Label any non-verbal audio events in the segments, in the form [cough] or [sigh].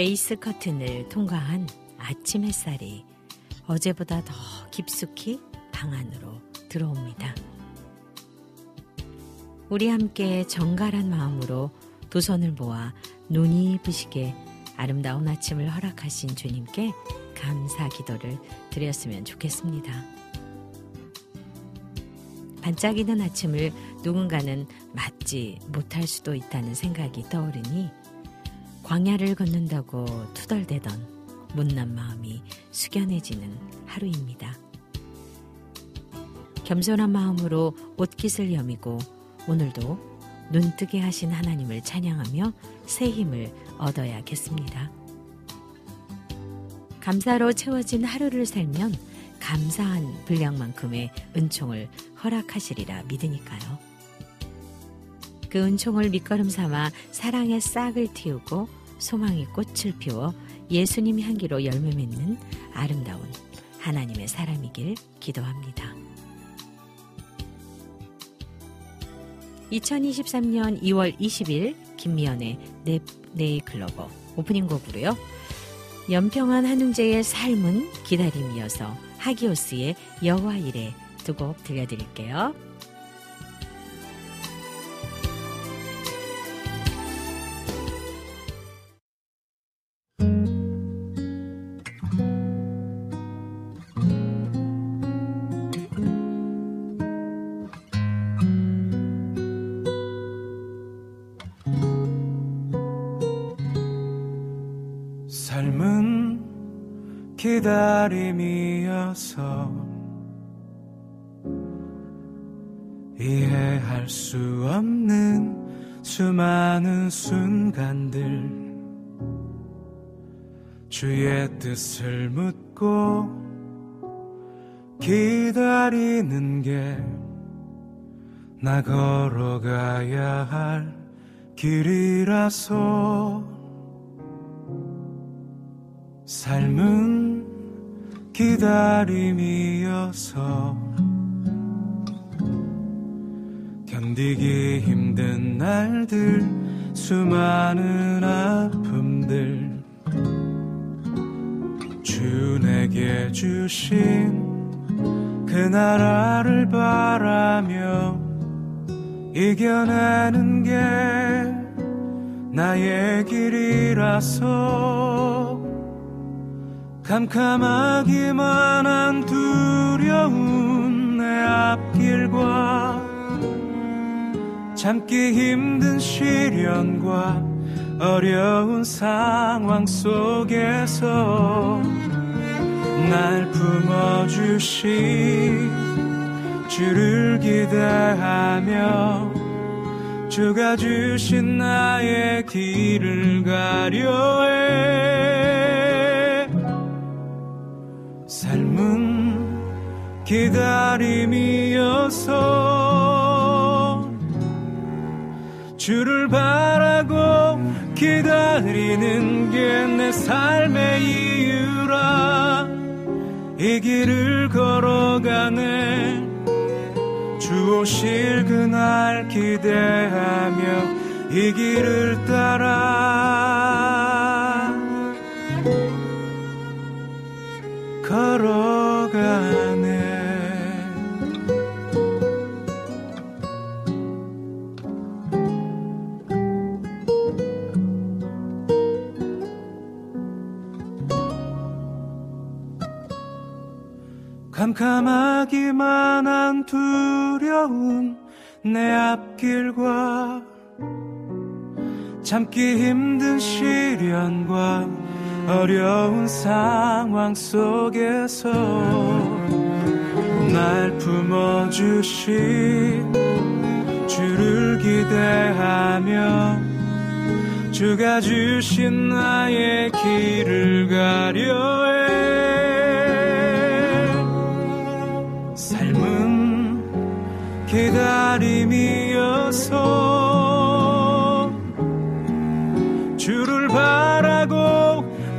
레이스 커튼을 통과한 아침 햇살이 어제보다 더 깊숙이 방 안으로 들어옵니다. 우리 함께 정갈한 마음으로 두 손을 모아 눈이 부시게 아름다운 아침을 허락하신 주님께 감사 기도를 드렸으면 좋겠습니다. 반짝이는 아침을 누군가는 맞지 못할 수도 있다는 생각이 떠오르니 광야를 걷는다고 투덜대던 못난 마음이 숙연해지는 하루입니다. 겸손한 마음으로 옷깃을 여미고 오늘도 눈뜨게 하신 하나님을 찬양하며 새 힘을 얻어야겠습니다. 감사로 채워진 하루를 살면 감사한 분량만큼의 은총을 허락하시리라 믿으니까요. 그 은총을 밑거름 삼아 사랑의 싹을 틔우고 소망의 꽃을 피워 예수님 향기로 열매 맺는 아름다운 하나님의 사람이길 기도합니다. 2023년 2월 20일 김미연의 네, 네이클로버 오프닝 곡으로요. 연평한 한웅재의 삶은 기다림이어서 하기오스의 여호와 일에 두 곡 들려드릴게요. 기다림이어서 이해할 수 없는 수많은 순간들 주의 뜻을 묻고 기다리는 게 나 걸어가야 할 길이라서 삶은 기다림이어서 견디기 힘든 날들 수많은 아픔들. 주 내게 주신 그 나라를 바라며 이겨내는 게 나의 길이라서 캄캄하기만 한 두려운 내 앞길과 참기 힘든 시련과 어려운 상황 속에서 날 품어주신 주를 기대하며 주가 주신 나의 길을 가려 해 삶은 기다림이어서 주를 바라고 기다리는 게 내 삶의 이유라. 이 길을 걸어가네. 주 오실 그날 기대하며 이 길을 따라 걸어가네. 캄캄하기만 한 두려운 내 앞길과 참기 힘든 시련과 어려운 상황 속에서 날 품어주신 주를 기대하며 주가 주신 나의 길을 가려 해. 삶은 기다림이어서 주를 바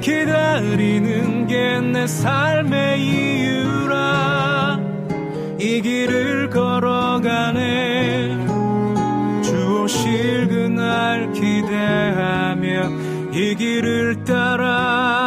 기다리는 게 내 삶의 이유라. 이 길을 걸어가네. 주 오실 그날 기대하며 이 길을 따라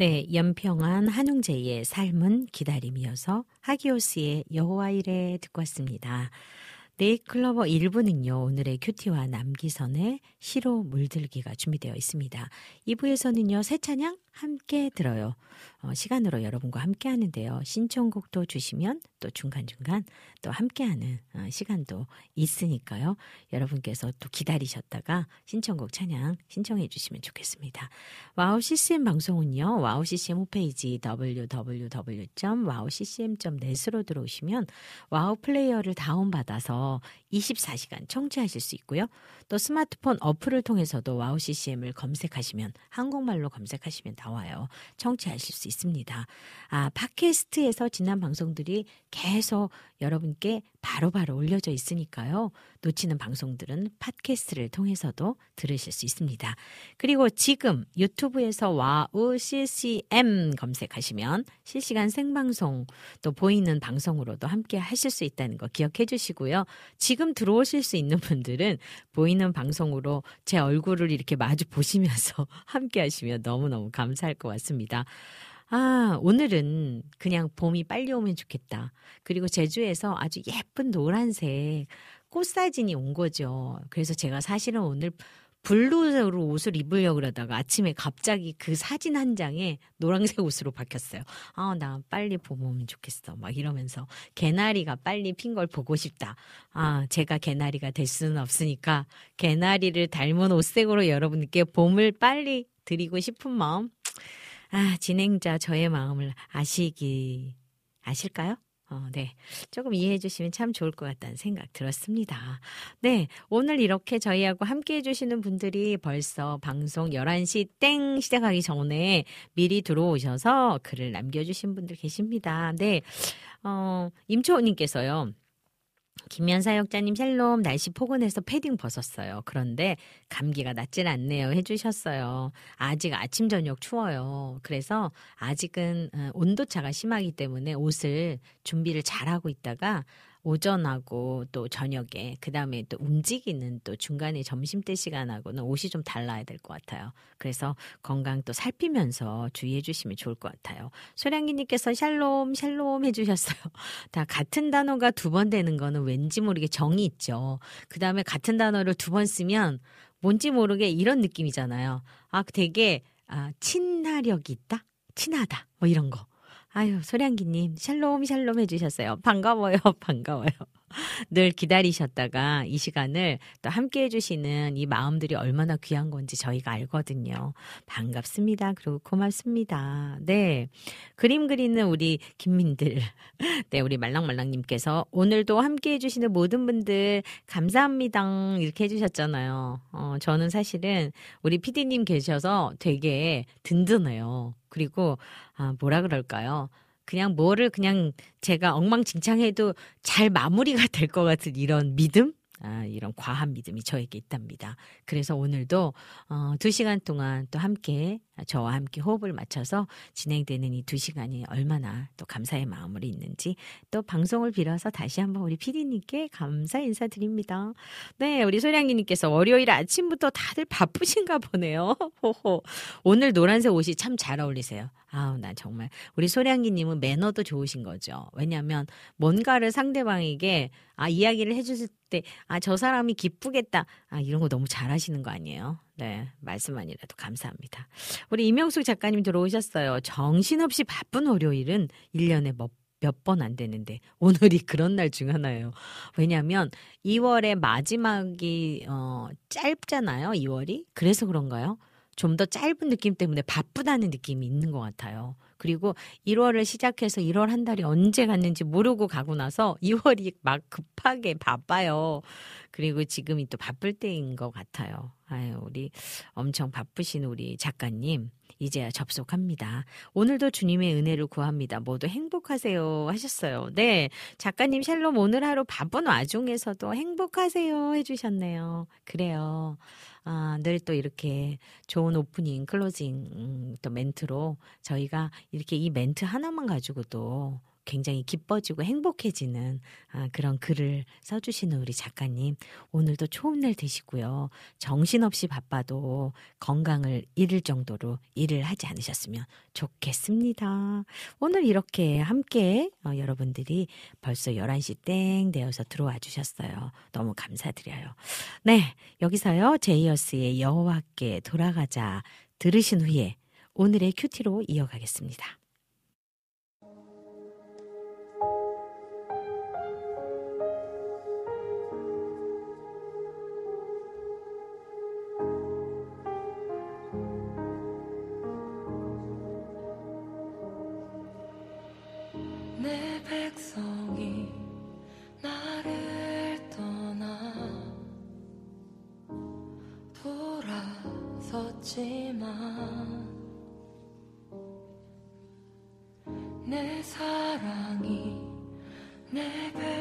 네, 연평한 한웅재의 삶은 기다림이어서 하기오스의 여호와 이래 듣고 왔습니다. 네이클로버 1부는요, 오늘의 큐티와 남기선의 시로 물들기가 준비되어 있습니다. 2부에서는요, 새 찬양 함께 들어요. 어, 시간으로 여러분과 함께 하는데요. 신청곡도 주시면 또 중간중간 또 함께하는 어, 시간도 있으니까요. 여러분께서 또 기다리셨다가 신청곡 찬양 신청해 주시면 좋겠습니다. WOW CCM 방송은요. WOW CCM 홈페이지 www.wowccm.net으로 들어오시면 WOW 플레이어를 다운받아서 24시간 청취하실 수 있고요. 또 스마트폰 어플을 통해서도 WOW CCM을 검색하시면 한국말로 검색하시면 나 와요. 청취하실 수 있습니다. 아, 팟캐스트에서 지난 방송들이 계속 여러분께 바로바로 바로 올려져 있으니까요. 놓치는 방송들은 팟캐스트를 통해서도 들으실 수 있습니다. 그리고 지금 유튜브에서 WOW CCM 검색하시면 실시간 생방송 또 보이는 방송으로도 함께 하실 수 있다는 거 기억해 주시고요. 지금 들어오실 수 있는 분들은 보이는 방송으로 제 얼굴을 이렇게 마주 보시면서 [laughs] 함께 하시면 너무너무 감사할 것 같습니다. 아, 오늘은 그냥 봄이 빨리 오면 좋겠다. 그리고 제주에서 아주 예쁜 노란색 꽃 사진이 온 거죠. 그래서 제가 사실은 오늘 블루색으로 옷을 입으려고 그러다가 아침에 갑자기 그 사진 한 장에 노란색 옷으로 바뀌었어요. 아, 나 빨리 봄 오면 좋겠어. 막 이러면서 개나리가 빨리 핀 걸 보고 싶다. 아, 제가 개나리가 될 수는 없으니까 개나리를 닮은 옷색으로 여러분께 봄을 빨리 드리고 싶은 마음 아, 진행자 저의 마음을 아시기, 아실까요? 어, 네. 조금 이해해 주시면 참 좋을 것 같다는 생각 들었습니다. 네. 오늘 이렇게 저희하고 함께 해주시는 분들이 벌써 방송 11시 땡 시작하기 전에 미리 들어오셔서 글을 남겨주신 분들 계십니다. 네. 어, 임초호님께서요. 김연사 역자님 샬롬 날씨 포근해서 패딩 벗었어요. 그런데 감기가 낫질 않네요 해주셨어요. 아직 아침 저녁 추워요. 그래서 아직은 어, 온도차가 심하기 때문에 옷을 준비를 잘하고 있다가 오전하고 또 저녁에 그다음에 또 움직이는 또 중간에 점심때 시간하고는 옷이 좀 달라야 될 것 같아요. 그래서 건강 또 살피면서 주의해 주시면 좋을 것 같아요. 소량기님께서 샬롬 샬롬 해 주셨어요. [laughs] 다 같은 단어가 두 번 되는 거는 왠지 모르게 정이 있죠. 그다음에 같은 단어를 두 번 쓰면 뭔지 모르게 이런 느낌이잖아요. 아 되게 아 친화력이 있다, 친하다 뭐 이런 거. 아유, 소량기님, 샬롬, 샬롬 해주셨어요. 반가워요, [laughs] 반가워요. 늘 기다리셨다가 이 시간을 또 함께 해주시는 이 마음들이 얼마나 귀한 건지 저희가 알거든요. 반갑습니다. 그리고 고맙습니다. 네. 그림 그리는 우리 김민들. [laughs] 네, 우리 말랑말랑님께서 오늘도 함께 해주시는 모든 분들 감사합니다. 이렇게 해주셨잖아요. 어, 저는 사실은 우리 피디님 계셔서 되게 든든해요. 그리고, 아, 뭐라 그럴까요? 그냥 뭐를 그냥 제가 엉망진창해도 잘 마무리가 될 것 같은 이런 믿음? 아, 이런 과한 믿음이 저에게 있답니다. 그래서 오늘도 어, 두 시간 동안 또 함께 저와 함께 호흡을 맞춰서 진행되는 이 두 시간이 얼마나 또 감사의 마음으로 있는지 또 방송을 빌어서 다시 한번 우리 피디님께 감사 인사드립니다. 네, 우리 소량이님께서 월요일 아침부터 다들 바쁘신가 보네요. [laughs] 호호. 오늘 노란색 옷이 참 잘 어울리세요. 아우, 나 정말. 우리 소량기님은 매너도 좋으신 거죠. 왜냐면 뭔가를 상대방에게 아, 이야기를 해주실 때, 아, 저 사람이 기쁘겠다. 아, 이런 거 너무 잘하시는 거 아니에요? 네, 말씀만이라도 감사합니다. 우리 이명숙 작가님 들어오셨어요. 정신없이 바쁜 월요일은 1년에 몇 몇번안 되는데 오늘이 그런 날 중 하나예요. 왜냐하면 2월의 마지막이 어 짧잖아요. 2월이 그래서 그런가요? 좀 더 짧은 느낌 때문에 바쁘다는 느낌이 있는 것 같아요. 그리고 1월을 시작해서 1월 한 달이 언제 갔는지 모르고 가고 나서 2월이 막 급하게 바빠요. 그리고 지금이 또 바쁠 때인 것 같아요. 아유, 우리 엄청 바쁘신 우리 작가님. 이제야 접속합니다. 오늘도 주님의 은혜를 구합니다. 모두 행복하세요 하셨어요. 네. 작가님 샬롬 오늘 하루 바쁜 와중에서도 행복하세요 해주셨네요. 그래요. 아, 늘 또 이렇게 좋은 오프닝, 클로징, 음, 또 멘트로 저희가 이렇게 이 멘트 하나만 가지고도 굉장히 기뻐지고 행복해지는 아, 그런 글을 써주시는 우리 작가님 오늘도 좋은 날 되시고요. 정신없이 바빠도 건강을 잃을 정도로 일을 하지 않으셨으면 좋겠습니다. 오늘 이렇게 함께 어, 여러분들이 벌써 11시 땡 되어서 들어와 주셨어요. 너무 감사드려요. 네, 여기서요. 제이어스의 여호와께 돌아가자 들으신 후에 오늘의 큐티로 이어가겠습니다. 돌아섰지만 내 사랑이 내백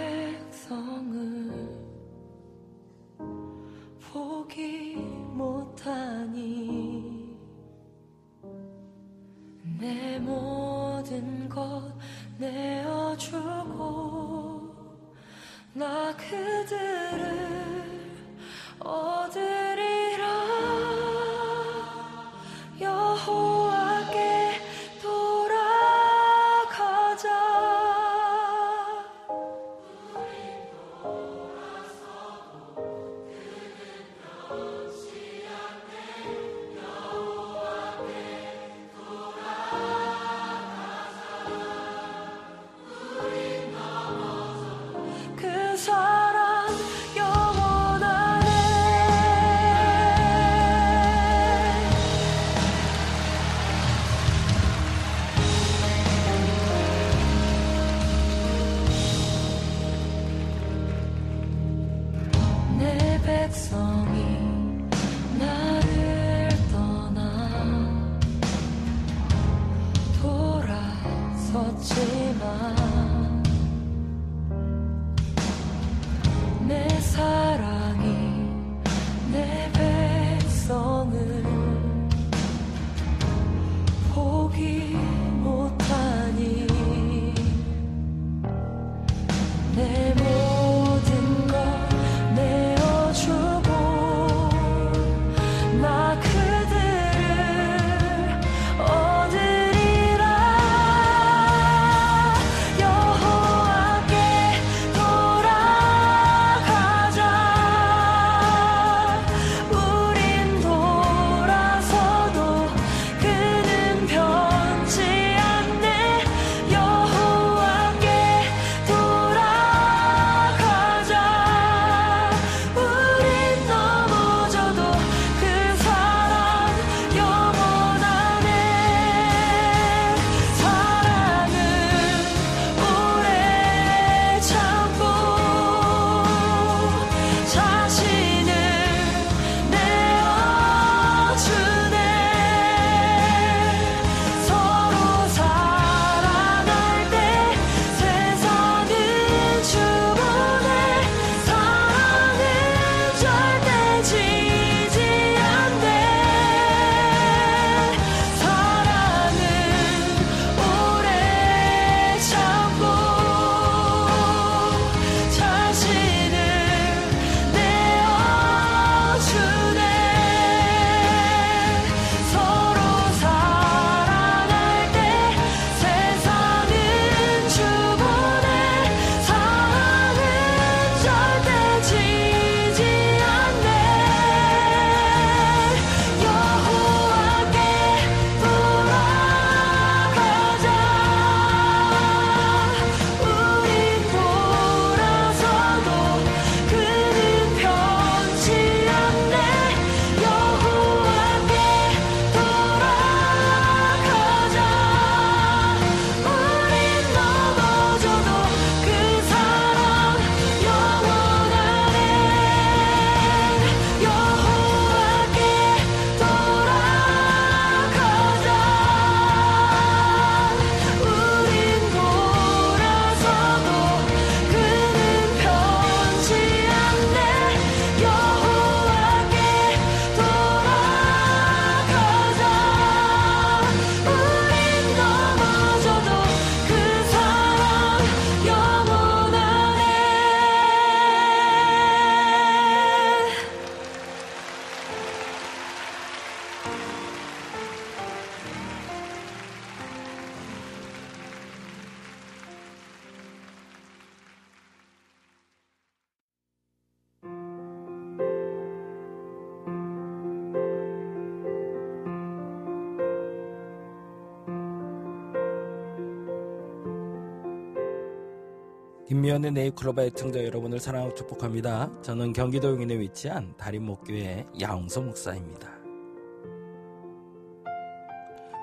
김미연의 네이클로바 애청자 여러분을 사랑하고 축복합니다. 저는 경기도 용인에 위치한 다림목교회 야홍서 목사입니다.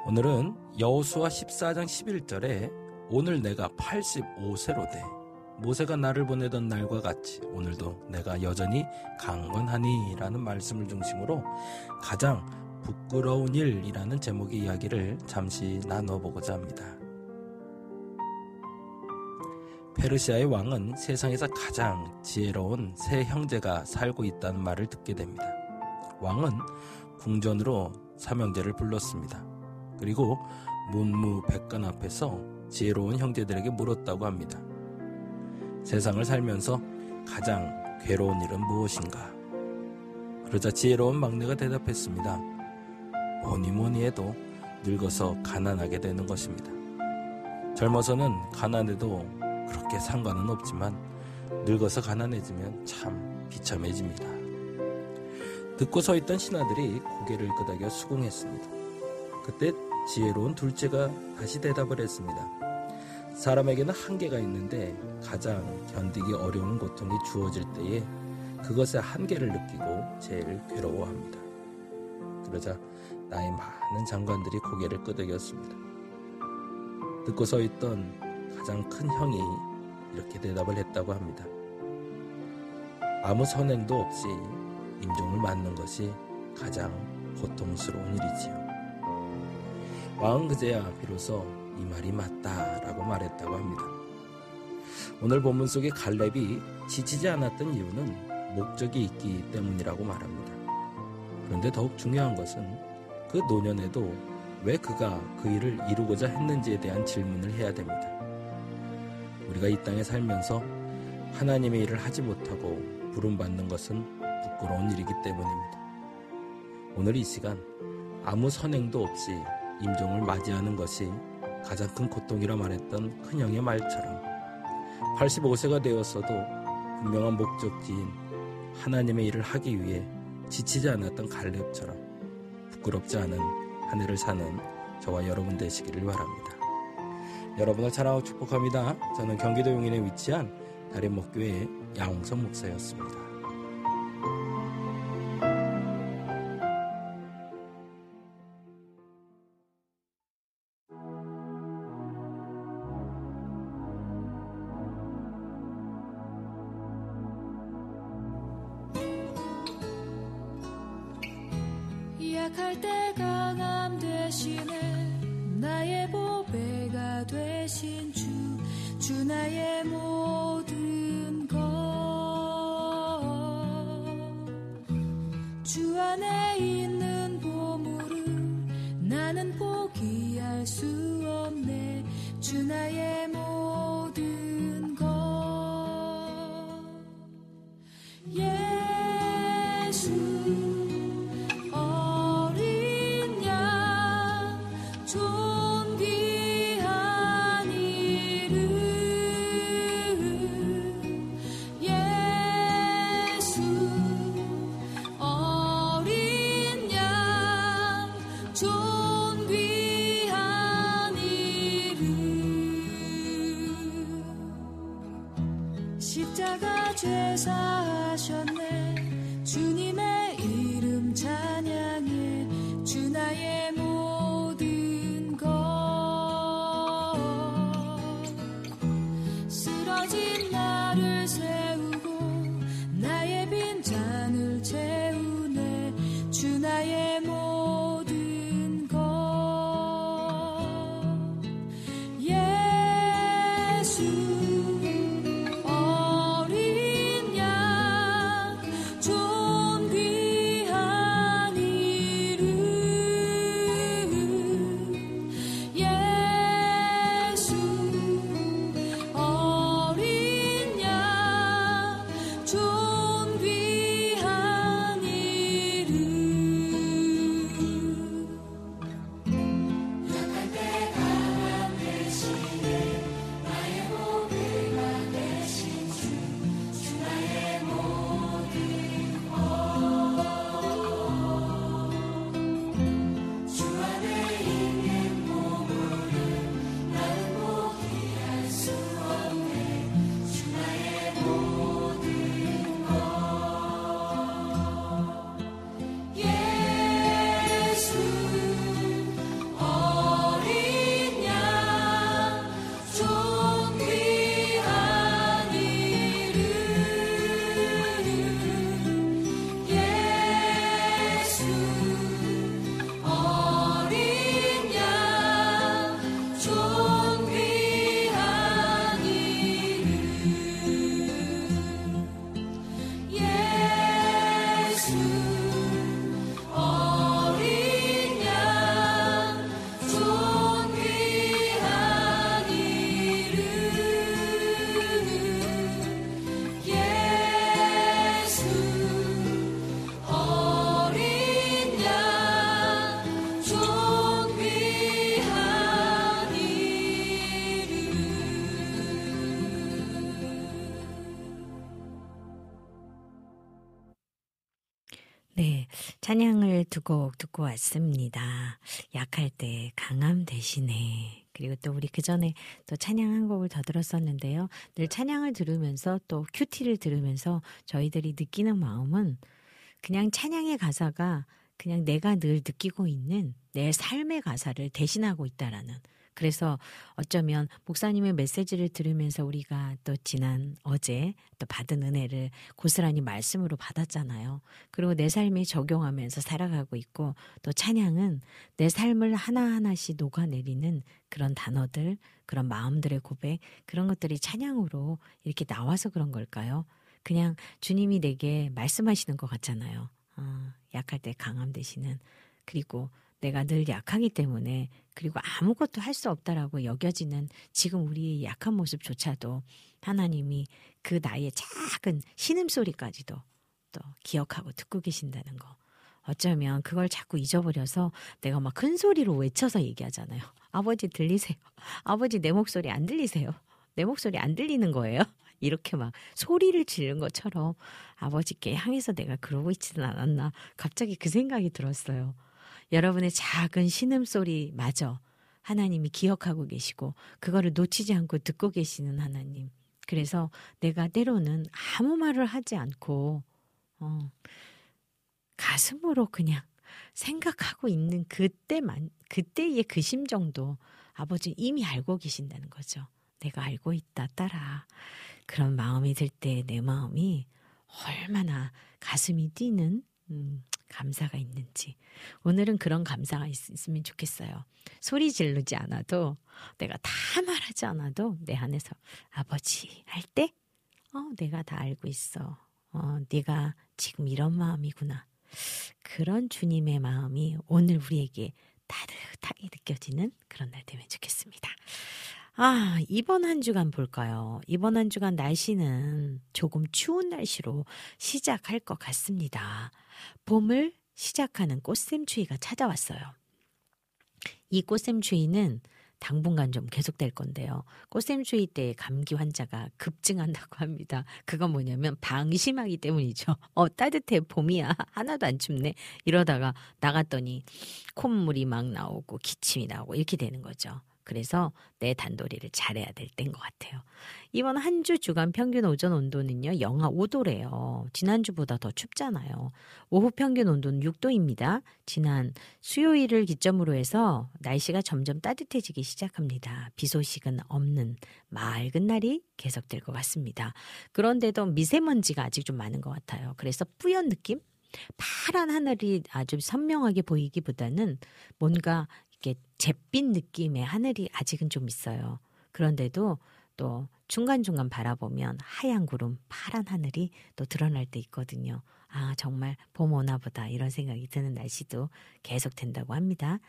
오늘은 여호수아 14장 11절에 오늘 내가 85세로 돼 모세가 나를 보내던 날과 같이 오늘도 내가 여전히 강건하니 라는 말씀을 중심으로 가장 부끄러운 일이라는 제목의 이야기를 잠시 나눠보고자 합니다. 페르시아의 왕은 세상에서 가장 지혜로운 세 형제가 살고 있다는 말을 듣게 됩니다. 왕은 궁전으로 삼형제를 불렀습니다. 그리고 문무백관 앞에서 지혜로운 형제들에게 물었다고 합니다. 세상을 살면서 가장 괴로운 일은 무엇인가? 그러자 지혜로운 막내가 대답했습니다. 뭐니 뭐니 해도 늙어서 가난하게 되는 것입니다. 젊어서는 가난해도 그렇게 상관은 없지만 늙어서 가난해지면 참 비참해집니다. 듣고 서 있던 신하들이 고개를 끄덕여 수긍했습니다. 그때 지혜로운 둘째가 다시 대답을 했습니다. 사람에게는 한계가 있는데 가장 견디기 어려운 고통이 주어질 때에 그것의 한계를 느끼고 제일 괴로워합니다. 그러자 나이 많은 장관들이 고개를 끄덕였습니다. 듣고 서 있던 가장 큰 형이 이렇게 대답을 했다고 합니다. 아무 선행도 없이 임종을 맞는 것이 가장 고통스러운 일이지요. 왕은 그제야 비로소 이 말이 맞다라고 말했다고 합니다. 오늘 본문 속의 갈렙이 지치지 않았던 이유는 목적이 있기 때문이라고 말합니다. 그런데 더욱 중요한 것은 그 노년에도 왜 그가 그 일을 이루고자 했는지에 대한 질문을 해야 됩니다. 우리가 이 땅에 살면서 하나님의 일을 하지 못하고 부름받는 것은 부끄러운 일이기 때문입니다. 오늘 이 시간 아무 선행도 없이 임종을 맞이하는 것이 가장 큰 고통이라 말했던 큰형의 말처럼 85세가 되었어도 분명한 목적지인 하나님의 일을 하기 위해 지치지 않았던 갈렙처럼 부끄럽지 않은 한 해를 사는 저와 여러분 되시기를 바랍니다. 여러분을 사랑하고 축복합니다. 저는 경기도 용인에 위치한 다림목교회 양홍선 목사였습니다. 곡 듣고 왔습니다. 약할 때 강함 대신에 그리고 또 우리 그 전에 또 찬양 한 곡을 더 들었었는데요. 늘 찬양을 들으면서 또 QT를 들으면서 저희들이 느끼는 마음은 그냥 찬양의 가사가 그냥 내가 늘 느끼고 있는 내 삶의 가사를 대신하고 있다라는 그래서 어쩌면 목사님의 메시지를 들으면서 우리가 또 지난 어제 또 받은 은혜를 고스란히 말씀으로 받았잖아요. 그리고 내 삶에 적용하면서 살아가고 있고 또 찬양은 내 삶을 하나하나씩 녹아내리는 그런 단어들, 그런 마음들의 고백, 그런 것들이 찬양으로 이렇게 나와서 그런 걸까요? 그냥 주님이 내게 말씀하시는 것 같잖아요. 어, 약할 때 강함 되시는 그리고 내가 늘 약하기 때문에 그리고 아무것도 할 수 없다라고 여겨지는 지금 우리의 약한 모습조차도 하나님이 그 나의 작은 신음소리까지도 또 기억하고 듣고 계신다는 거. 어쩌면 그걸 자꾸 잊어버려서 내가 막 큰 소리로 외쳐서 얘기하잖아요. [laughs] 아버지 들리세요? [laughs] 아버지 내 목소리 안 들리세요? 내 목소리 안 들리는 거예요? [laughs] 이렇게 막 소리를 지른 것처럼 아버지께 향해서 내가 그러고 있지는 않았나 갑자기 그 생각이 들었어요. 여러분의 작은 신음소리마저 하나님이 기억하고 계시고 그거를 놓치지 않고 듣고 계시는 하나님. 그래서 내가 때로는 아무 말을 하지 않고 어, 가슴으로 그냥 생각하고 있는 그때만 그때의 그 심정도 아버지 이미 알고 계신다는 거죠. 내가 알고 있다 따라 그런 마음이 들 때 내 마음이 얼마나 가슴이 뛰는 음, 감사가 있는지. 오늘은 그런 감사가 있, 으면 좋겠어요. 소리 지르지 않아도 내가 다 말하지 않아도 내 안에서 아버지 할 때, 어, 내가 다 알고 있어. 어, 네가 지금 이런 마음이구나. 그런 주님의 마음이 오늘 우리에게 따뜻하게 느껴지는 그런 날 되면 좋겠습니다. 아, 이번 한 주간 볼까요? 이번 한 주간 날씨는 조금 추운 날씨로 시작할 것 같습니다. 봄을 시작하는 꽃샘추위가 찾아왔어요. 이 꽃샘추위는 당분간 좀 계속될 건데요. 꽃샘추위 때 감기 환자가 급증한다고 [laughs] 합니다. 그건 뭐냐면 방심하기 때문이죠. 어, 따뜻해, 봄이야. 하나도 안 춥네. 이러다가 나갔더니 콧물이 막 나오고 기침이 나오고 이렇게 되는 거죠. 그래서 내 단도리를 잘해야 될 때인 것 같아요. 이번 한 주 주간 평균 오전 온도는요, 영하 5도래요. 지난주보다 더 춥잖아요. 오후 평균 온도는 6도입니다. 지난 수요일을 기점으로 해서 날씨가 점점 따뜻해지기 시작합니다. 비 소식은 없는 맑은 날이 계속될 것 같습니다. 그런데도 미세먼지가 아직 좀 많은 것 같아요. 그래서 뿌연 느낌? 파란 하늘이 아주 선명하게 보이기보다는 뭔가 이렇게 잿빛 느낌의 하늘이 아직은 좀 있어요. 그런데도 또 중간중간 바라보면 하얀 구름, 파란 하늘이 또 드러날 때 있거든요. 아, 정말 봄 오나 보다 이런 생각이 드는 날씨도 계속 된다고 합니다.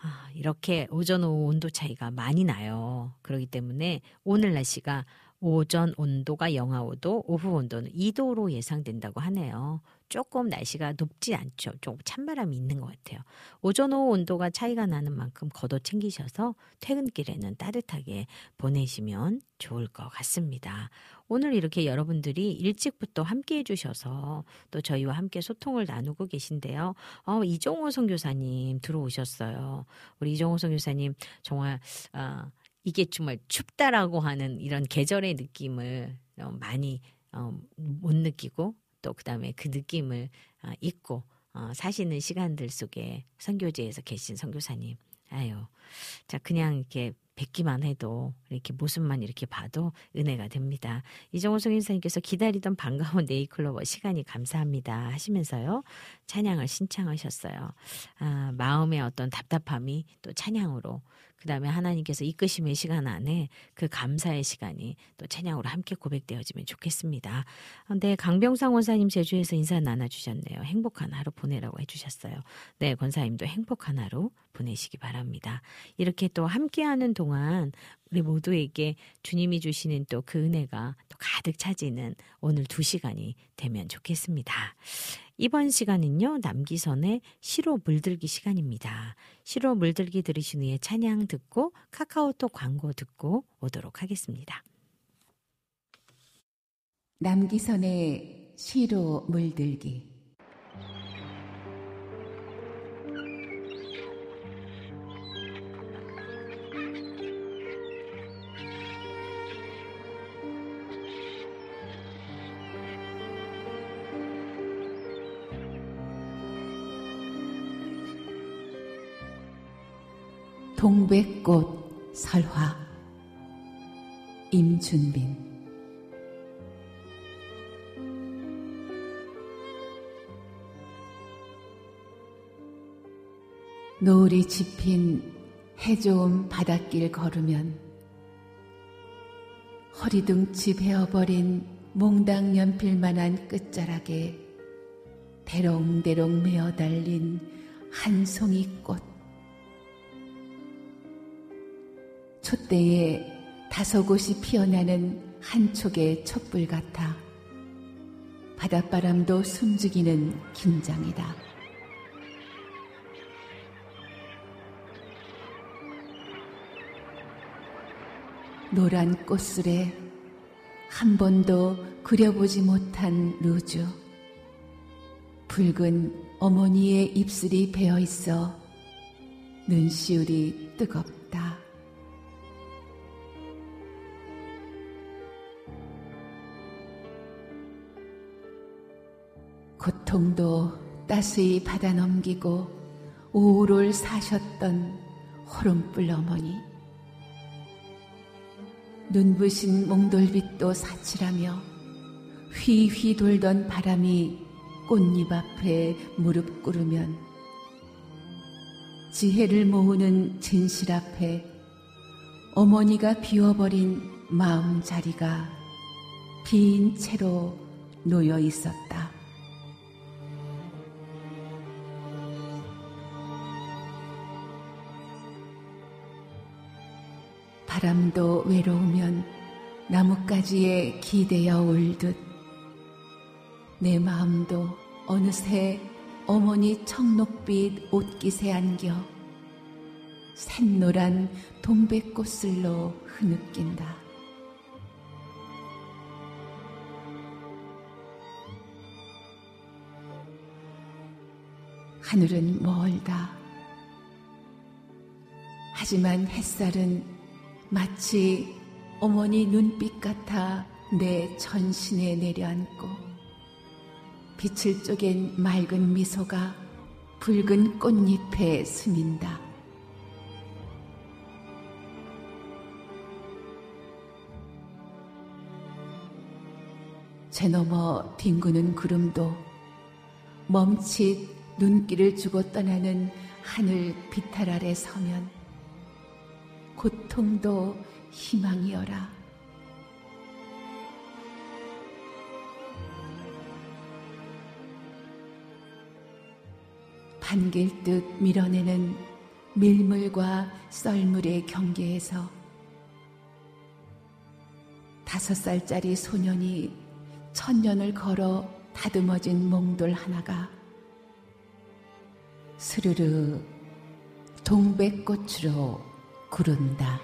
아, 이렇게 오전 오후 온도 차이가 많이 나요. 그렇기 때문에 오늘 날씨가 오전 온도가 영하 5도, 오후 온도는 2도로 예상된다고 하네요. 조금 날씨가 높지 않죠. 좀 찬바람이 있는 것 같아요. 오전 오후 온도가 차이가 나는 만큼 걷어 챙기셔서 퇴근길에는 따뜻하게 보내시면 좋을 것 같습니다. 오늘 이렇게 여러분들이 일찍부터 함께 해주셔서 또 저희와 함께 소통을 나누고 계신데요. 어, 이종호 선교사님 들어오셨어요. 우리 이종호 선교사님 정말 어, 이게 정말 춥다라고 하는 이런 계절의 느낌을 어, 많이 어, 못 느끼고 또 그다음에 그 느낌을 어, 잊고 어, 사시는 시간들 속에 선교지에서 계신 선교사님 아유 자 그냥 이렇게 뵙기만 해도 이렇게 모습만 이렇게 봐도 은혜가 됩니다. 이정호 성인사님께서 기다리던 반가운 네이클로버 시간이 감사합니다 하시면서요 찬양을 신청하셨어요. 아, 마음의 어떤 답답함이 또 찬양으로 그 다음에 하나님께서 이끄심의 시간 안에 그 감사의 시간이 또 찬양으로 함께 고백되어지면 좋겠습니다. 네, 강병상 원사님 제주에서 인사 나눠주셨네요. 행복한 하루 보내라고 해주셨어요. 네, 권사님도 행복한 하루 보내시기 바랍니다. 이렇게 또 함께하는 동안 우리 모두에게 주님이 주시는 또 그 은혜가 또 가득 차지는 오늘 두 시간이 되면 좋겠습니다. 이번 시간은요, 남기선의 시로 물들기 시간입니다. 시로 물들기 들으신 후에 찬양 듣고 카카오톡 광고 듣고 오도록 하겠습니다. 남기선의 시로 물들기 동백꽃 설화. 임준빈. 노을이 짚인 해좋은 바닷길 걸으면 허리둥치 베어버린 몽당 연필만한 끝자락에 대롱대롱 메어 달린 한 송이 꽃 촛대에 다소곳이 피어나는 한 촉의 촛불 같아 바닷바람도 숨죽이는 긴장이다. 노란 꽃술에 한 번도 그려보지 못한 루즈. 붉은 어머니의 입술이 베어 있어 눈시울이 뜨겁다. 고통도 따스히 받아 넘기고 오후를 사셨던 호름불 어머니. 눈부신 몽돌빛도 사칠하며 휘휘 돌던 바람이 꽃잎 앞에 무릎 꿇으면 지혜를 모으는 진실 앞에 어머니가 비워버린 마음 자리가 빈 채로 놓여 있었다. 바람도 외로우면 나뭇가지에 기대어 울듯 내 마음도 어느새 어머니 청록빛 옷깃에 안겨 샛노란 동백꽃슬로 흐느낀다. 하늘은 멀다. 하지만 햇살은 마치 어머니 눈빛 같아 내 전신에 내려앉고 빛을 쪼갠 맑은 미소가 붉은 꽃잎에 스민다. 제 너머 뒹구는 구름도 멈칫 눈길을 주고 떠나는 하늘 비탈 아래 서면 고통도 희망이여라. 반길 듯 밀어내는 밀물과 썰물의 경계에서 다섯 살짜리 소년이 천년을 걸어 다듬어진 몽돌 하나가 스르르 동백꽃으로 구른다.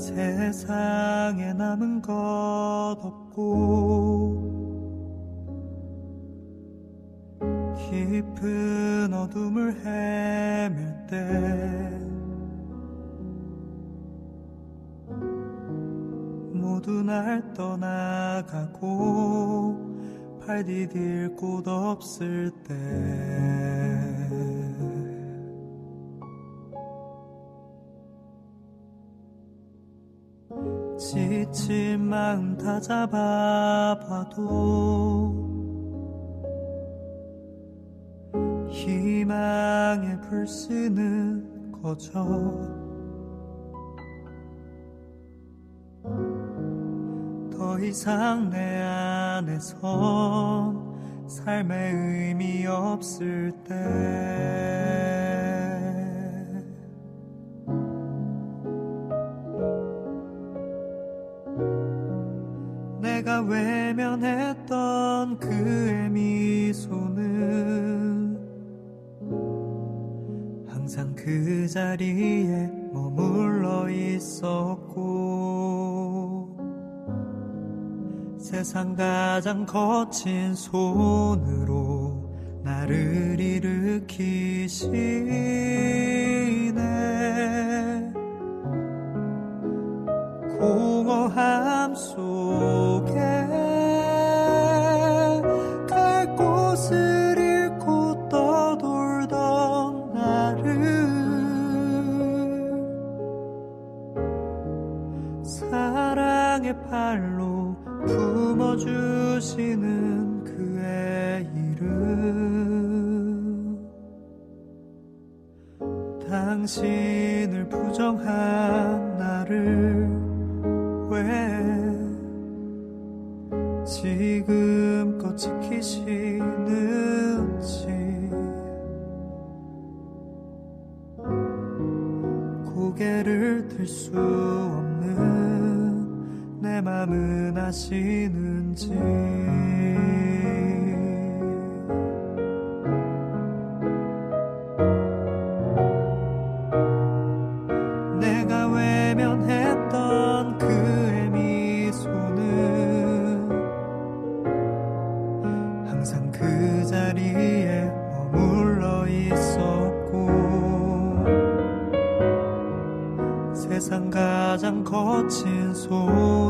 세상에 남은 것 없고 깊은 어둠을 헤맬 때 모두 날 떠나가고 발 디딜 곳 없을 때 지친 마음 다 잡아봐도 희망의 불씨는 거져 더 이상 내 안에선 삶의 의미 없을 때 외면했던 그의 미소는 항상 그 자리에 머물러 있었고 세상 가장 거친 손으로 나를 일으키시네. 공허함 속에 주시는 그의 이름. 당신을 부정한 나를 왜 지금껏 지키시는지. 고개를 들 수 없는 내 맘은 아시는지. 내가 외면했던 그의 미소는 항상 그 자리에 머물러 있었고 세상 가장 거친 손으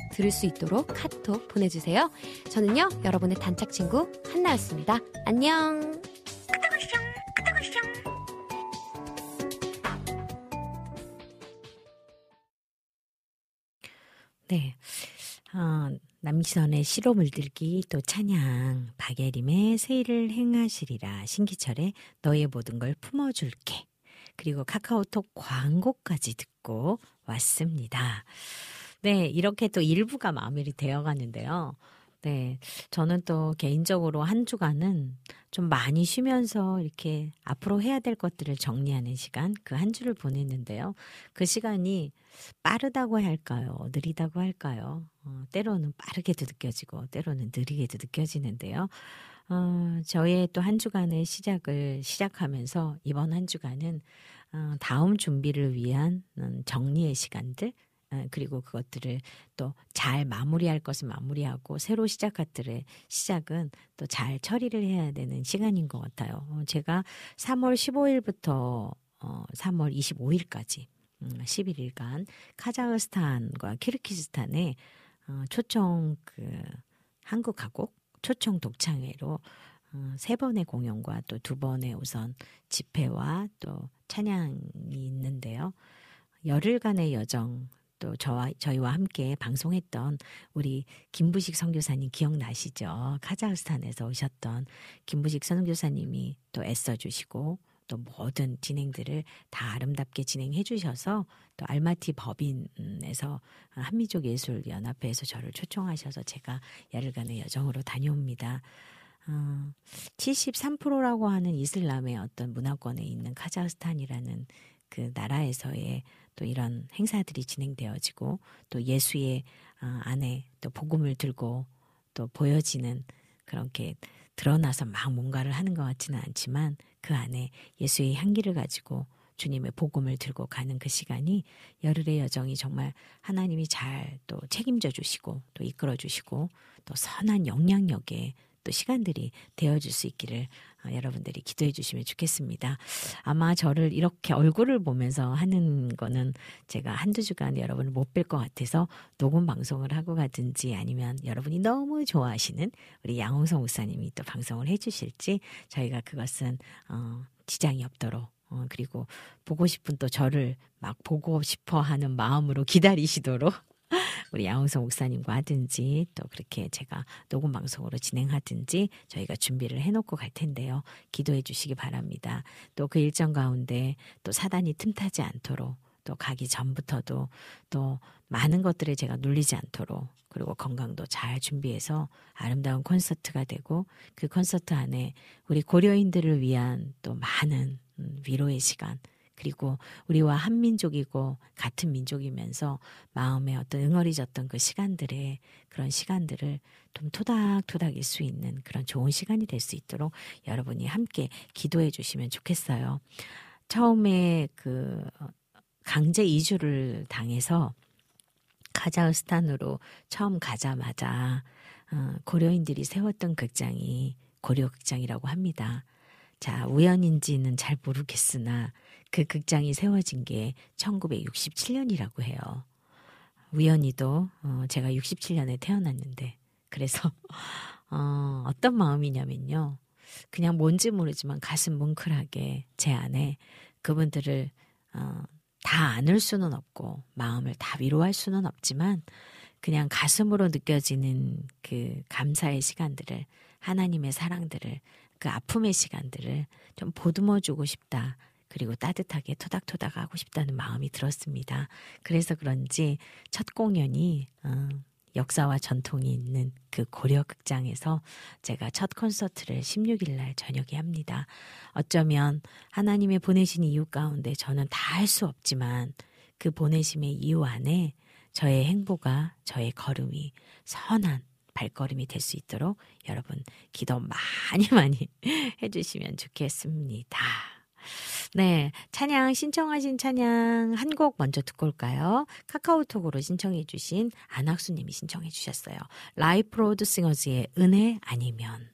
들을 수 있도록 카톡 보내주세요. 저는요 여러분의 단짝 친구 한나였습니다. 안녕. 네. 어, 남기선의 시로 물들기 또 찬양 박예림의 세일을 행하시리라 신기철의 너의 모든 걸 품어줄게 그리고 카카오톡 광고까지 듣고 왔습니다. 네, 이렇게 또 일부가 마무리 되어 가는데요. 네, 저는 또 개인적으로 한 주간은 좀 많이 쉬면서 이렇게 앞으로 해야 될 것들을 정리하는 시간, 그 한 주를 보냈는데요. 그 시간이 빠르다고 할까요? 느리다고 할까요? 어, 때로는 빠르게도 느껴지고, 때로는 느리게도 느껴지는데요. 어, 저의 또 한 주간의 시작을 시작하면서 이번 한 주간은 어, 다음 준비를 위한 음, 정리의 시간들, 어, 그리고 그것들을 또 잘 마무리할 것은 마무리하고 새로 시작할 들의 시작은 또 잘 처리를 해야 되는 시간인 것 같아요. 어, 제가 3월 15일부터 어, 3월 25일까지 음, 11일간 카자흐스탄과 키르키스탄에 어, 초청 그 한국 가곡 초청 독창회로 어, 세 번의 공연과 또 두 번의 우선 집회와 또 찬양이 있는데요. 열흘간의 여정 또 저와 저희와 함께 방송했던 우리 김부식 선교사님 기억나시죠? 카자흐스탄에서 오셨던 김부식 선교사님이 또 애써 주시고 또 모든 진행들을 다 아름답게 진행해 주셔서 또 알마티 법인에서 한미족 예술 연합회에서 저를 초청하셔서 제가 열흘간의 여정으로 다녀옵니다. 어, 73%라고 하는 이슬람의 어떤 문화권에 있는 카자흐스탄이라는 그 나라에서의 또 이런 행사들이 진행되어지고 또 예수의 어, 안에 또 복음을 들고 또 보여지는 그렇게 드러나서 막 뭔가를 하는 것 같지는 않지만 그 안에 예수의 향기를 가지고 주님의 복음을 들고 가는 그 시간이 열흘의 여정이 정말 하나님이 잘 또 책임져 주시고 또 이끌어 주시고 또 선한 영향력에 또 시간들이 되어줄 수 있기를 어, 여러분들이 기도해 주시면 좋겠습니다. 아마 저를 이렇게 얼굴을 보면서 하는 거는 제가 한두 주간 여러분을 못 뵐 것 같아서 녹음 방송을 하고 가든지 아니면 여러분이 너무 좋아하시는 우리 양홍성 목사님이 또 방송을 해 주실지 저희가 그것은 어, 지장이 없도록 어, 그리고 보고 싶은 또 저를 막 보고 싶어 하는 마음으로 기다리시도록 [laughs] 우리 양홍성 목사님과 하든지 또 그렇게 제가 녹음 방송으로 진행하든지 저희가 준비를 해놓고 갈 텐데요. 기도해 주시기 바랍니다. 또 그 일정 가운데 또 사단이 틈타지 않도록 또 가기 전부터도 또 많은 것들에 제가 눌리지 않도록 그리고 건강도 잘 준비해서 아름다운 콘서트가 되고 그 콘서트 안에 우리 고려인들을 위한 또 많은 음, 위로의 시간 그리고 우리와 한민족이고 같은 민족이면서 마음에 어떤 응어리졌던 그 시간들에 그런 시간들을 좀 토닥토닥 일 수 있는 그런 좋은 시간이 될 수 있도록 여러분이 함께 기도해 주시면 좋겠어요. 처음에 그 강제 이주를 당해서 카자흐스탄으로 처음 가자마자 어, 고려인들이 세웠던 극장이 고려극장이라고 합니다. 자, 우연인지는 잘 모르겠으나 그 극장이 세워진 게 1967년이라고 해요. 우연히도 어, 제가 67년에 태어났는데 그래서 [laughs] 어, 어떤 마음이냐면요. 그냥 뭔지 모르지만 가슴 뭉클하게 제 안에 그분들을 어, 다 안을 수는 없고 마음을 다 위로할 수는 없지만 그냥 가슴으로 느껴지는 그 감사의 시간들을 하나님의 사랑들을 그 아픔의 시간들을 좀 보듬어 주고 싶다. 그리고 따뜻하게 토닥토닥 하고 싶다는 마음이 들었습니다. 그래서 그런지 첫 공연이 어, 역사와 전통이 있는 그 고려극장에서 제가 첫 콘서트를 16일 날 저녁에 합니다. 어쩌면 하나님의 보내신 이유 가운데 저는 다 할 수 없지만 그 보내심의 이유 안에 저의 행보가 저의 걸음이 선한 발걸음이 될 수 있도록 여러분 기도 많이 [laughs] 많이 해주시면 좋겠습니다. 네, 찬양 신청하신 찬양 한 곡 먼저 듣고 올까요? 카카오톡으로 신청해 주신 안학수 님이 신청해 주셨어요. Life Road Singers의 은혜 아니면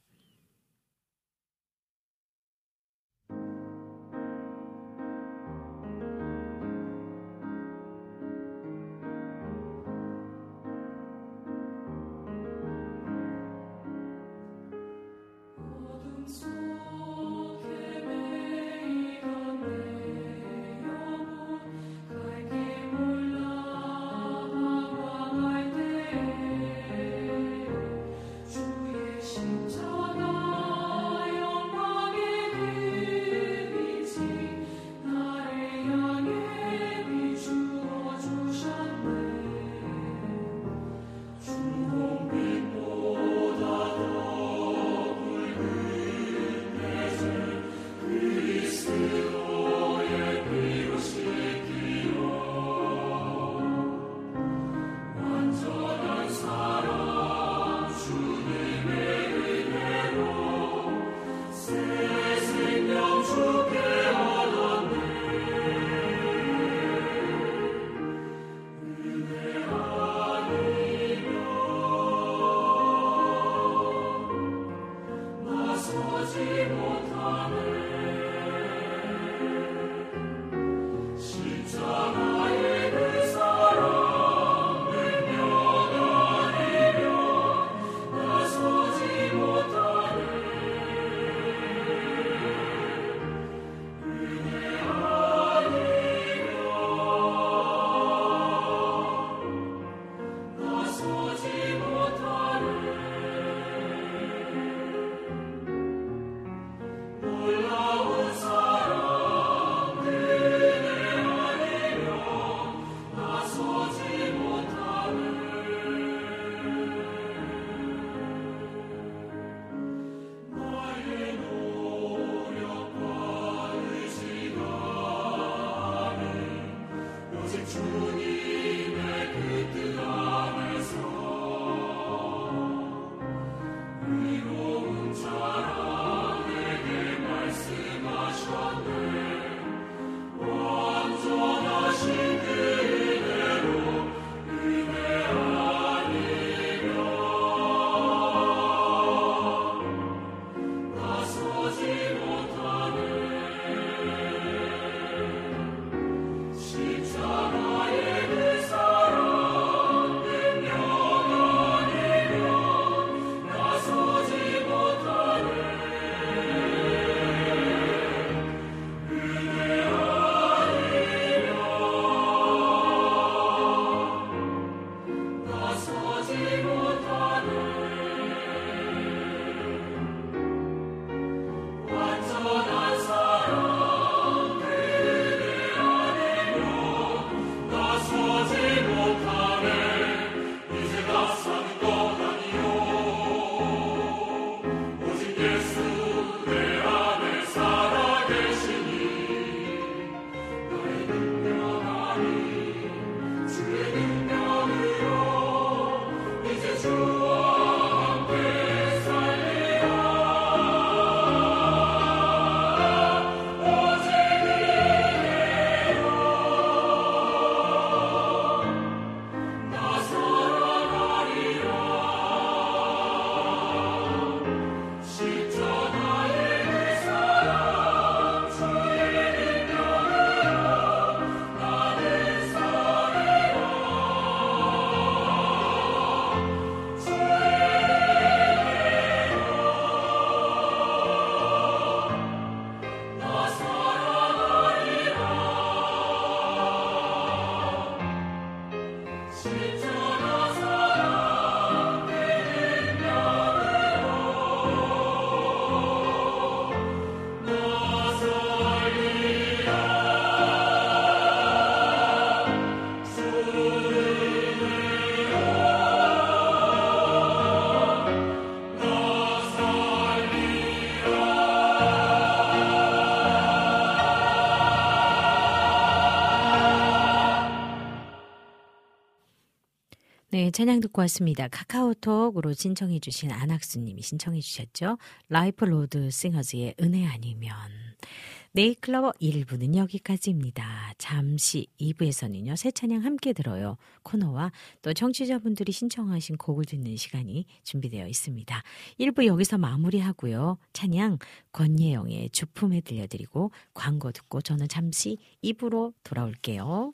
네, 찬양 듣고 왔습니다. 카카오톡으로 신청해 주신 안학수 님이 신청해 주셨죠. Life Road Singers의 은혜 아니면. 네잎클로버 1부는 여기까지입니다. 잠시 2부에서는요, 새 찬양 함께 들어요. 코너와 또 청취자분들이 신청하신 곡을 듣는 시간이 준비되어 있습니다. 1부 여기서 마무리하고요. 찬양 권예영의 주 품에 들려드리고 광고 듣고 저는 잠시 2부로 돌아올게요.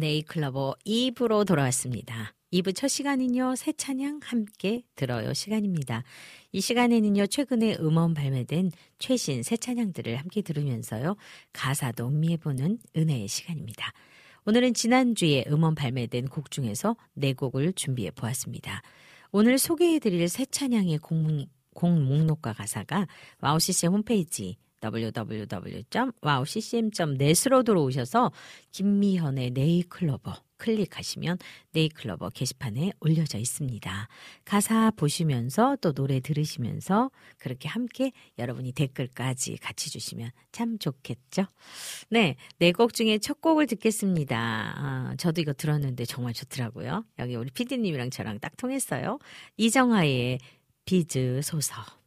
네이클러버 2부로 돌아왔습니다. 2부 첫 시간은요, 새 찬양 함께 들어요 시간입니다. 이 시간에는요, 최근에 음원 발매된 최신 새 찬양들을 함께 들으면서요, 가사도 음미해보는 은혜의 시간입니다. 오늘은 지난주에 음원 발매된 곡 중에서 네 곡을 준비해 보았습니다. 오늘 소개해드릴 새 찬양의 곡, 곡 목록과 가사가 와우CC 홈페이지 www.wowccm.net으로 들어오셔서 김미현의 네이클로버 클릭하시면 네이클로버 게시판에 올려져 있습니다. 가사 보시면서 또 노래 들으시면서 그렇게 함께 여러분이 댓글까지 같이 주시면 참 좋겠죠? 네, 네 곡 중에 첫 곡을 듣겠습니다. 아, 저도 이거 들었는데 정말 좋더라고요. 여기 우리 피디님이랑 저랑 딱 통했어요. 이정아의 비즈 소서.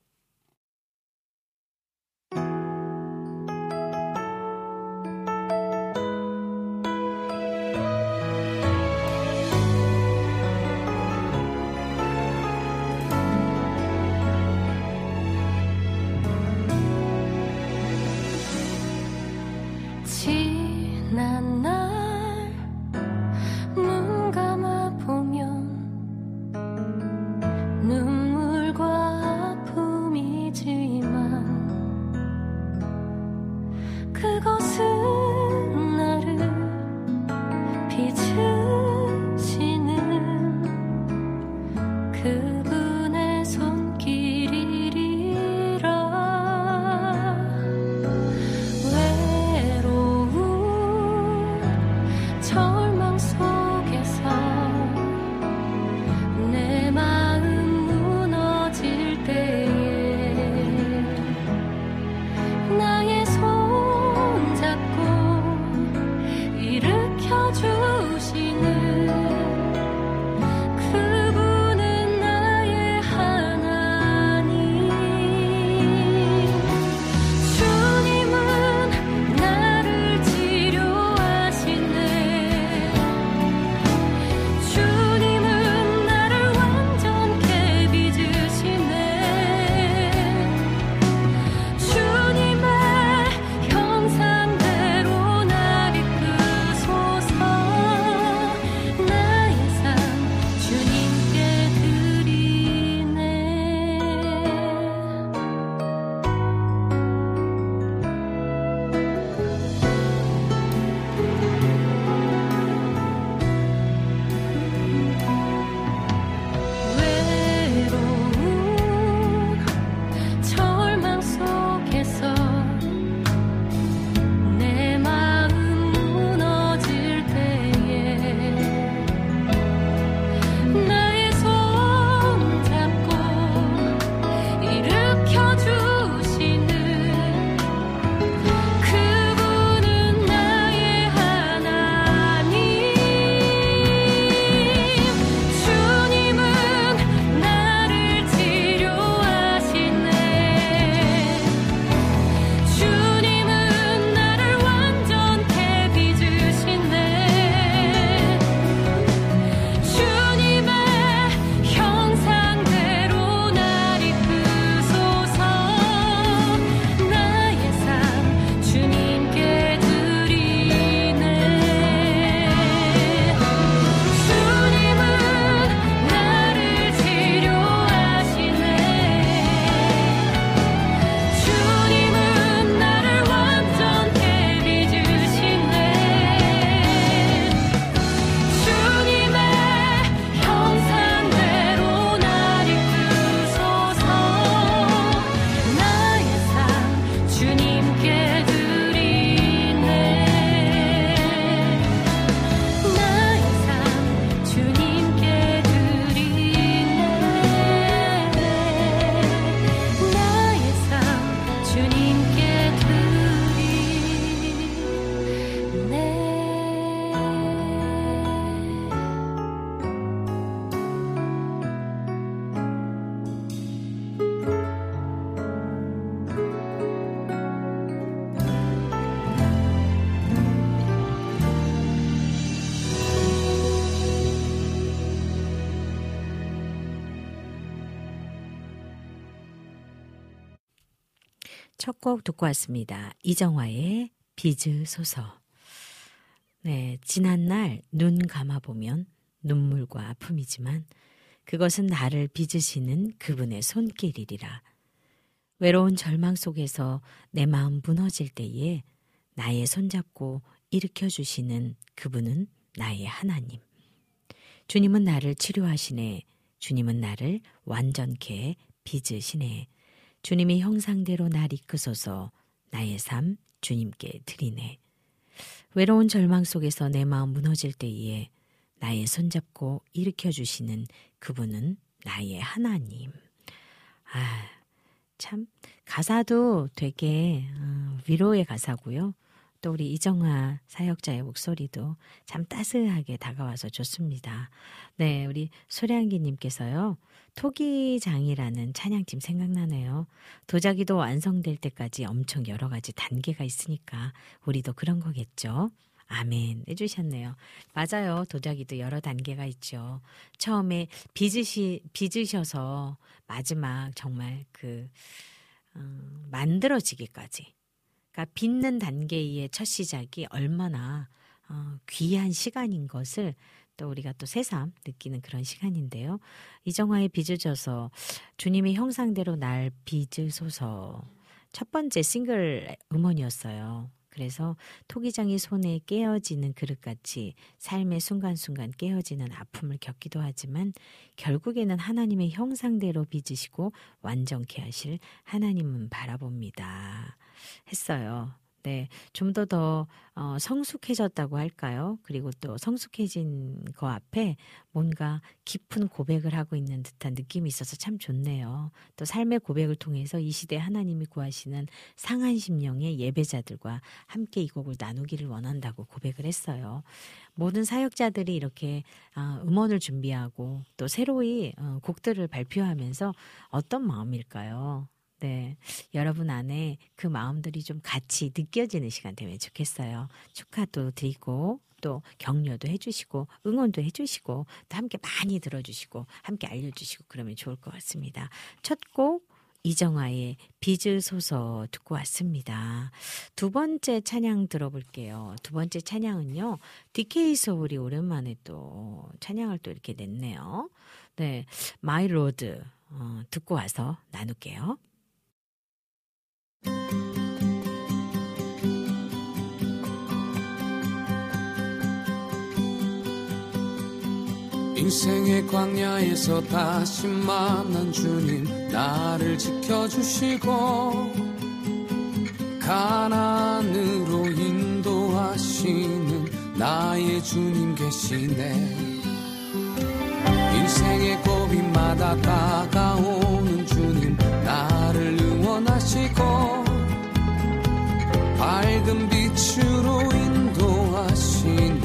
첫곡 듣고 왔습니다. 이정화의 비즈 소서. 네, 지난 날 눈 감아 보면 눈물과 아픔이지만 그것은 나를 빚으시는 그분의 손길이리라. 외로운 절망 속에서 내 마음 무너질 때에 나의 손잡고 일으켜 주시는 그분은 나의 하나님. 주님은 나를 치료하시네. 주님은 나를 완전케 빚으시네. 주님의 형상대로 날 이끄소서 나의 삶 주님께 드리네. 외로운 절망 속에서 내 마음 무너질 때에 나의 손잡고 일으켜 주시는 그분은 나의 하나님. 아, 참, 가사도 되게 어, 위로의 가사고요. 또 우리 이정아 사역자의 목소리도 참 따스하게 다가와서 좋습니다. 네, 우리 소량기님께서요. 토기장이라는 찬양팀 생각나네요. 도자기도 완성될 때까지 엄청 여러 가지 단계가 있으니까 우리도 그런 거겠죠. 아멘 해주셨네요. 맞아요. 도자기도 여러 단계가 있죠. 처음에 빚으시, 빚으셔서 마지막 정말 그, 어, 만들어지기까지. 그러니까 빚는 단계의 첫 시작이 얼마나 어, 귀한 시간인 것을 또 우리가 또 새삼 느끼는 그런 시간인데요. 이정화의 빚으셔서 주님의 형상대로 날 빚으소서 첫 번째 싱글 음원이었어요. 그래서 토기장이 손에 깨어지는 그릇같이 삶의 순간순간 깨어지는 아픔을 겪기도 하지만 결국에는 하나님의 형상대로 빚으시고 완전케 하실 하나님은 바라봅니다. 했어요. 네, 좀 더 더 어, 성숙해졌다고 할까요? 그리고 또 성숙해진 거 앞에 뭔가 깊은 고백을 하고 있는 듯한 느낌이 있어서 참 좋네요. 또 삶의 고백을 통해서 이 시대 하나님이 구하시는 상한 심령의 예배자들과 함께 이 곡을 나누기를 원한다고 고백을 했어요. 모든 사역자들이 이렇게 어, 음원을 준비하고 또 새로이 어, 곡들을 발표하면서 어떤 마음일까요? 네. 여러분 안에 그 마음들이 좀 같이 느껴지는 시간 되면 좋겠어요. 축하도 드리고 또 격려도 해주시고 응원도 해주시고 또 함께 많이 들어주시고 함께 알려주시고 그러면 좋을 것 같습니다. 첫 곡 이정아의 비즈소서 듣고 왔습니다. 두 번째 찬양 들어볼게요. 두 번째 찬양은요. DK 소울이 오랜만에 또 찬양을 또 이렇게 냈네요. 네, My Lord 어, 듣고 와서 나눌게요. 인생의 광야에서 다시 만난 주님 나를 지켜주시고 가나안으로 인도하시는 나의 주님 계시네. 인생의 고비마다 다가오는 밝은 빛으로 인도하시는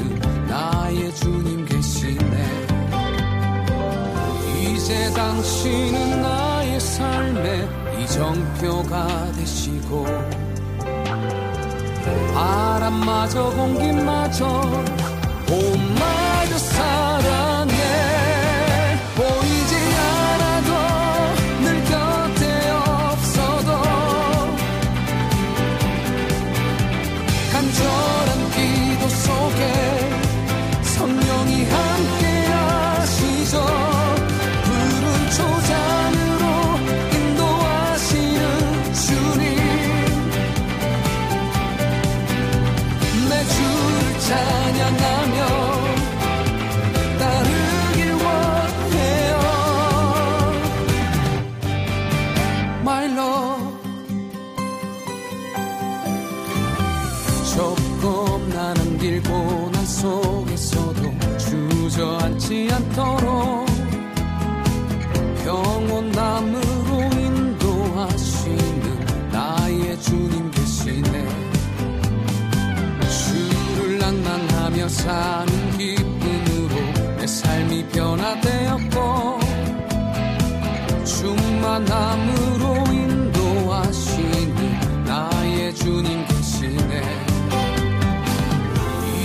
나의 주님 계시네. 이제 당신은 나의 삶의 이정표가 되시고 바람마저 공기마저 봄마저 사랑 사는 기쁨으로 내 삶이 변화되었고 충만함으로 인도하시는 나의 주님 계시네.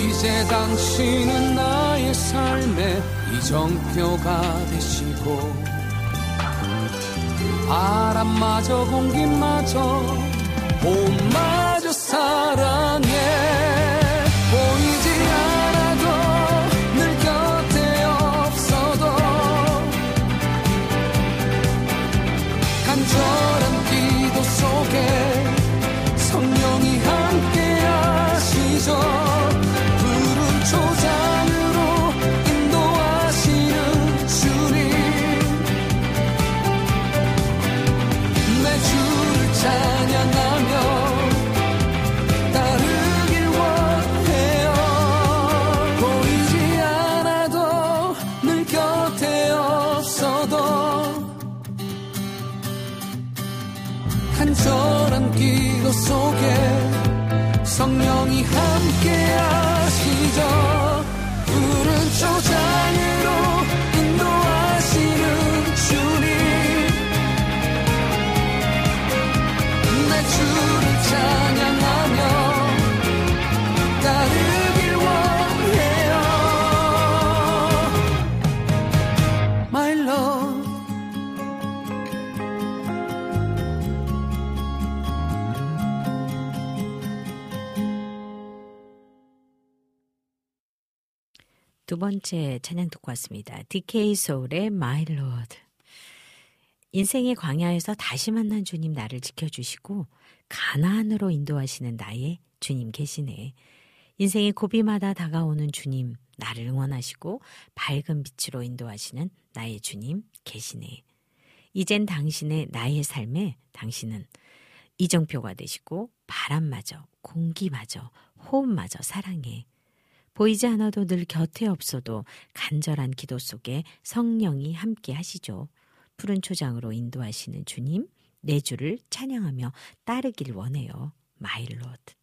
이제 당신은 나의 삶의 이정표가 되시고 바람마저 공기마저 봄마저 사랑해 두 번째 찬양 듣고 왔습니다. DK 소울의 My Lord. 인생의 광야에서 다시 만난 주님 나를 지켜주시고 가나안으로 인도하시는 나의 주님 계시네. 인생의 고비마다 다가오는 주님 나를 응원하시고 밝은 빛으로 인도하시는 나의 주님 계시네. 이젠 당신의 나의 삶에 당신은 이정표가 되시고 바람마저 공기마저 호흡마저 사랑해. 보이지 않아도 늘 곁에 없어도 간절한 기도 속에 성령이 함께 하시죠. 푸른 초장으로 인도하시는 주님, 내 주를 찬양하며 따르길 원해요. My Lord.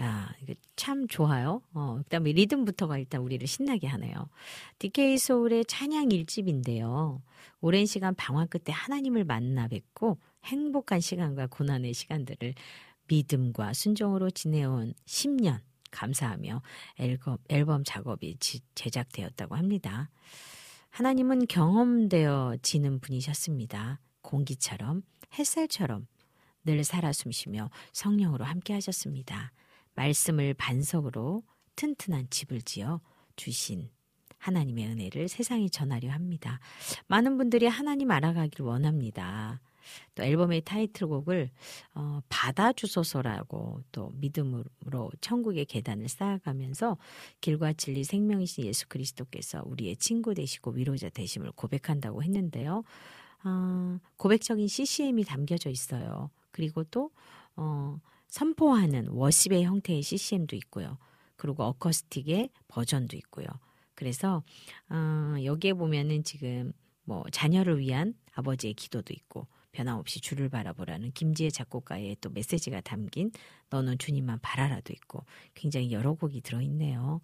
야, 이거 참 좋아요. 어, 그 다음에 리듬부터가 일단 우리를 신나게 하네요. DK Soul의 찬양 일집인데요. 오랜 시간 방황 끝에 하나님을 만나 뵙고 행복한 시간과 고난의 시간들을 믿음과 순종으로 지내온 10년 감사하며 앨범, 앨범 작업이 지, 제작되었다고 합니다. 하나님은 경험되어지는 분이셨습니다. 공기처럼 햇살처럼 늘 살아 숨쉬며 성령으로 함께 하셨습니다. 말씀을 반석으로 튼튼한 집을 지어 주신 하나님의 은혜를 세상에 전하려 합니다. 많은 분들이 하나님 알아가길 원합니다. 또 앨범의 타이틀곡을 어, 받아주소서라고 또 믿음으로 천국의 계단을 쌓아가면서 길과 진리 생명이신 예수 그리스도께서 우리의 친구 되시고 위로자 되심을 고백한다고 했는데요. 어, 고백적인 CCM이 담겨져 있어요. 그리고 또 어, 선포하는 워십의 형태의 CCM도 있고요. 그리고 어커스틱의 버전도 있고요. 그래서 어, 여기에 보면은 지금 뭐 자녀를 위한 아버지의 기도도 있고 변함없이 주를 바라보라는 김지혜 작곡가의 또 메시지가 담긴 너는 주님만 바라라도 있고 굉장히 여러 곡이 들어있네요.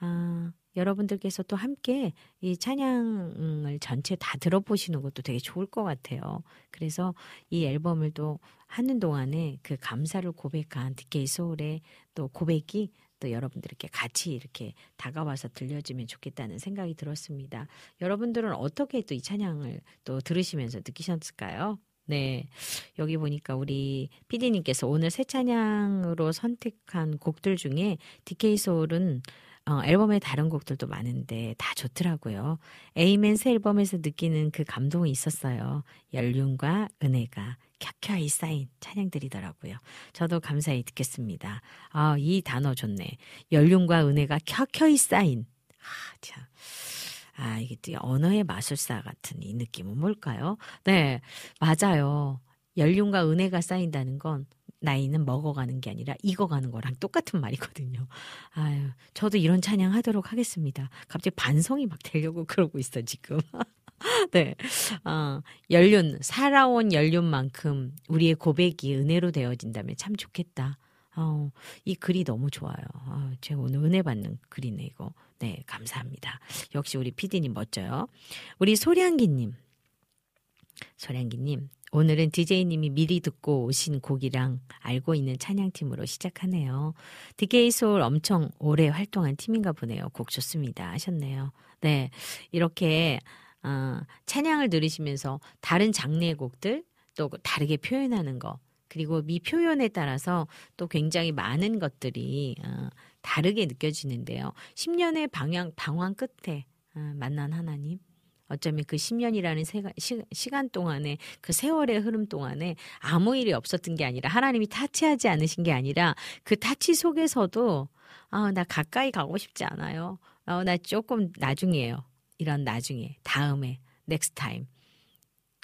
아, 여러분들께서 또 함께 이 찬양을 전체 다 들어보시는 것도 되게 좋을 것 같아요. 그래서 이 앨범을 또 하는 동안에 그 감사를 고백한 DK 소울의 또 고백이 또 여러분들께 같이 이렇게 다가와서 들려주면 좋겠다는 생각이 들었습니다. 여러분들은 어떻게 또 이 찬양을 또 들으시면서 느끼셨을까요? 네. 여기 보니까 우리 PD님께서 오늘 새 찬양으로 선택한 곡들 중에 DK 소울은 어, 앨범에 다른 곡들도 많은데 다 좋더라고요. 에이맨 새 앨범에서 느끼는 그 감동이 있었어요. 연륜과 은혜가 켜켜이 쌓인 찬양들이더라고요. 저도 감사히 듣겠습니다. 아, 이 단어 좋네. 연륜과 은혜가 켜켜이 쌓인. 아, 참. 아, 이게 또 언어의 마술사 같은 이 느낌은 뭘까요? 네, 맞아요. 연륜과 은혜가 쌓인다는 건 나이는 먹어가는 게 아니라 익어가는 거랑 똑같은 말이거든요. 아유, 저도 이런 찬양 하도록 하겠습니다. 갑자기 반성이 막 되려고 그러고 있어, 지금. [laughs] 네. 어, 연륜, 살아온 연륜만큼 우리의 고백이 은혜로 되어진다면 참 좋겠다. 어, 이 글이 너무 좋아요. 어, 제가 오늘 은혜 받는 글이네, 이거. 네, 감사합니다. 역시 우리 피디님 멋져요. 우리 소량기님. 소량기님, 오늘은 DJ님이 미리 듣고 오신 곡이랑 알고 있는 찬양팀으로 시작하네요. 소울 엄청 오래 활동한 팀인가 보네요. 곡 좋습니다. 하셨네요. 네. 이렇게, 어, 찬양을 들으시면서 다른 장르의 곡들, 또 다르게 표현하는 거, 그리고 미표현에 따라서 또 굉장히 많은 것들이 어, 다르게 느껴지는데요. 10년의 방향, 방황 끝에 어, 만난 하나님. 어쩌면 그 10년이라는 세가, 시, 시간 동안에 그 세월의 흐름 동안에 아무 일이 없었던 게 아니라 하나님이 타치하지 않으신 게 아니라 그 타치 속에서도 아, 나 가까이 가고 싶지 않아요. 어, 나 조금 나중이에요. 이런 나중에, 다음에, next time.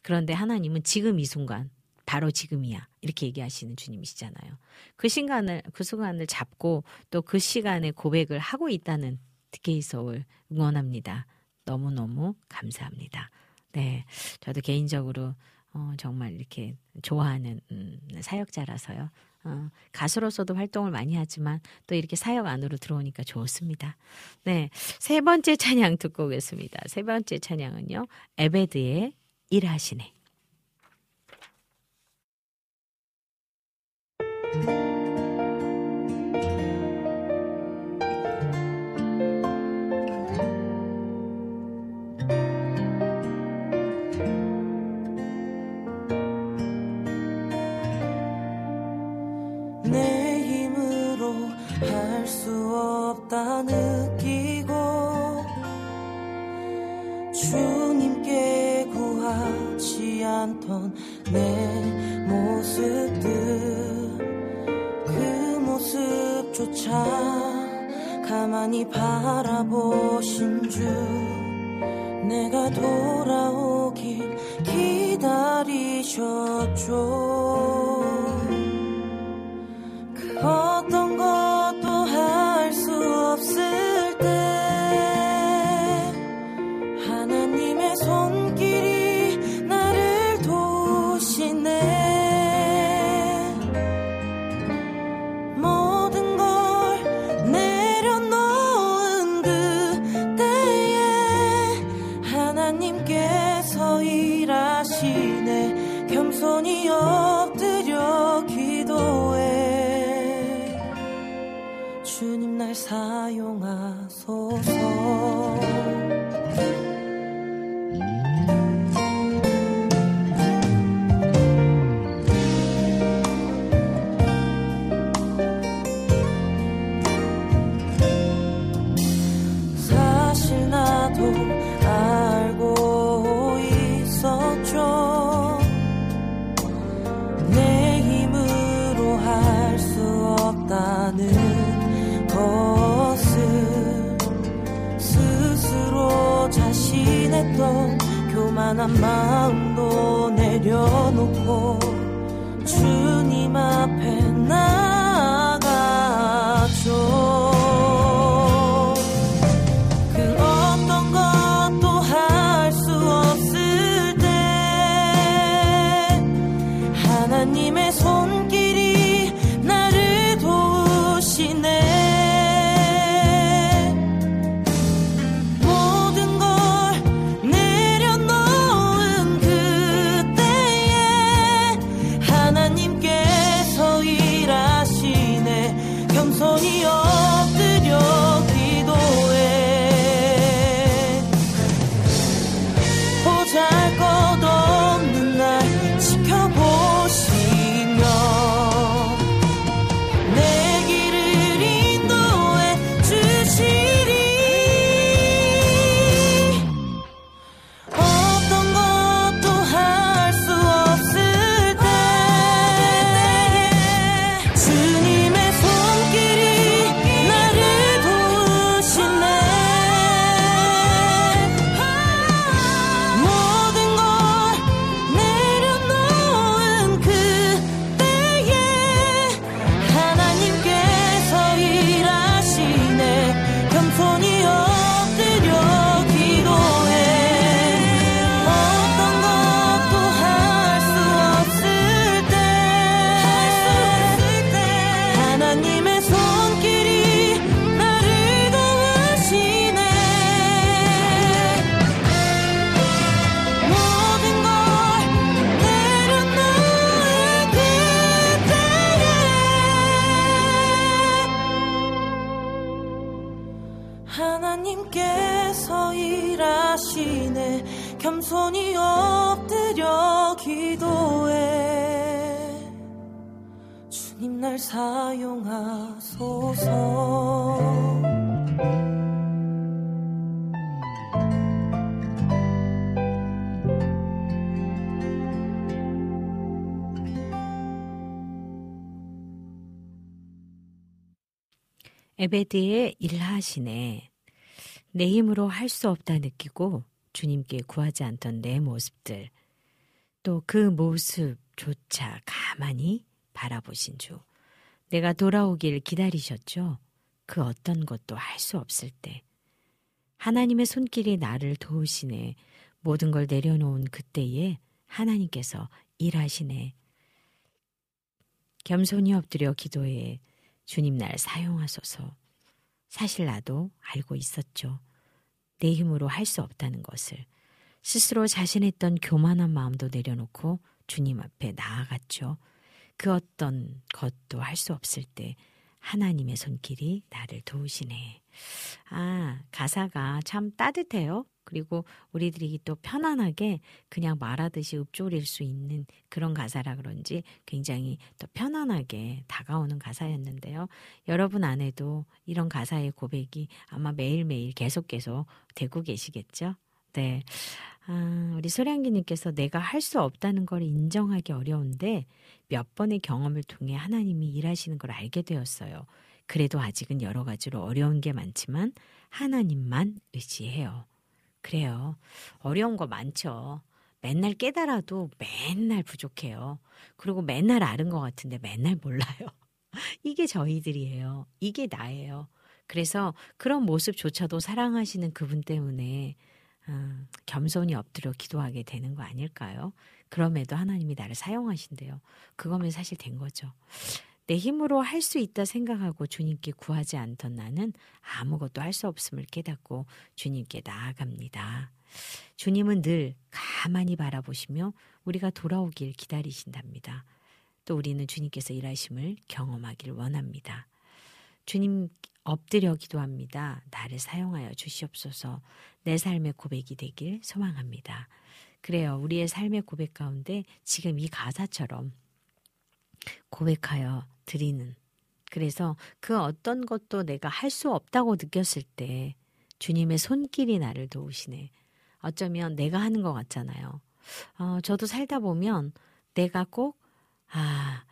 그런데 하나님은 지금 이 순간, 바로 지금이야. 이렇게 얘기하시는 주님이시잖아요. 그 시간을, 그 순간을 잡고 또 그 시간에 고백을 하고 있다는 DK Soul 응원합니다. 너무너무 감사합니다. 네. 저도 개인적으로 어, 정말 이렇게 좋아하는 음, 사역자라서요. 어, 가수로서도 활동을 많이 하지만 또 이렇게 사역 안으로 들어오니까 좋습니다. 네. 세 번째 찬양 듣고 오겠습니다. 세 번째 찬양은요. 에베드의 일하시네. 내 힘으로 할 수 없다 느끼고 주님께 구하지 않던 내 모습들. 그 모습조차 가만히 바라보신 주 내가 돌아오길 기다리셨죠. 그 어떤 것 사용하소서 교만한 마음도 내려 에베드의 일하시네. 내 힘으로 할 수 없다 느끼고 주님께 구하지 않던 내 모습들, 또 그 모습조차 가만히 바라보신 주. 내가 돌아오길 기다리셨죠? 그 어떤 것도 할 수 없을 때. 하나님의 손길이 나를 도우시네. 모든 걸 내려놓은 그때에 하나님께서 일하시네. 겸손히 엎드려 기도해 주님 날 사용하소서. 사실 나도 알고 있었죠. 내 힘으로 할 수 없다는 것을. 스스로 자신했던 교만한 마음도 내려놓고 주님 앞에 나아갔죠. 그 어떤 것도 할 수 없을 때 하나님의 손길이 나를 도우시네. 아, 가사가 참 따뜻해요. 그리고 우리들이 또 편안하게 그냥 말하듯이 읊조릴 수 있는 그런 가사라 그런지 굉장히 또 편안하게 다가오는 가사였는데요. 여러분 안에도 이런 가사의 고백이 아마 매일매일 계속 계속 되고 계시겠죠? 네. 아, 우리 소량기님께서 내가 할 수 없다는 걸 인정하기 어려운데 몇 번의 경험을 통해 하나님이 일하시는 걸 알게 되었어요. 그래도 아직은 여러 가지로 어려운 게 많지만 하나님만 의지해요. 그래요. 어려운 거 많죠. 맨날 깨달아도 맨날 부족해요. 그리고 맨날 아는 것 같은데 맨날 몰라요. [laughs] 이게 저희들이에요. 이게 나예요. 그래서 그런 모습조차도 사랑하시는 그분 때문에 음, 겸손히 엎드려 기도하게 되는 거 아닐까요? 그럼에도 하나님이 나를 사용하신대요. 그거면 사실 된 거죠. 내 힘으로 할 수 있다 생각하고 주님께 구하지 않던 나는 아무것도 할 수 없음을 깨닫고 주님께 나아갑니다. 주님은 늘 가만히 바라보시며 우리가 돌아오길 기다리신답니다. 또 우리는 주님께서 일하심을 경험하길 원합니다. 주님 엎드려 기도합니다. 나를 사용하여 주시옵소서 내 삶의 고백이 되길 소망합니다. 그래요. 우리의 삶의 고백 가운데 지금 이 가사처럼 고백하여 드리는. 그래서 그 어떤 것도 내가 할 수 없다고 느꼈을 때 주님의 손길이 나를 도우시네. 어쩌면 내가 하는 것 같잖아요. 어, 저도 살다 보면 내가 꼭, 아,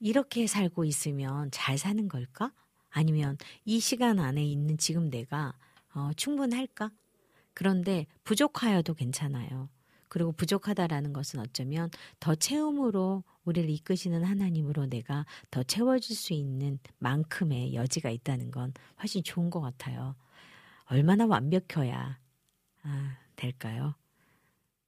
이렇게 살고 있으면 잘 사는 걸까? 아니면 이 시간 안에 있는 지금 내가 어, 충분할까? 그런데 부족하여도 괜찮아요. 그리고 부족하다라는 것은 어쩌면 더 채움으로 우리를 이끄시는 하나님으로 내가 더 채워질 수 있는 만큼의 여지가 있다는 건 훨씬 좋은 것 같아요. 얼마나 완벽해야 아, 될까요?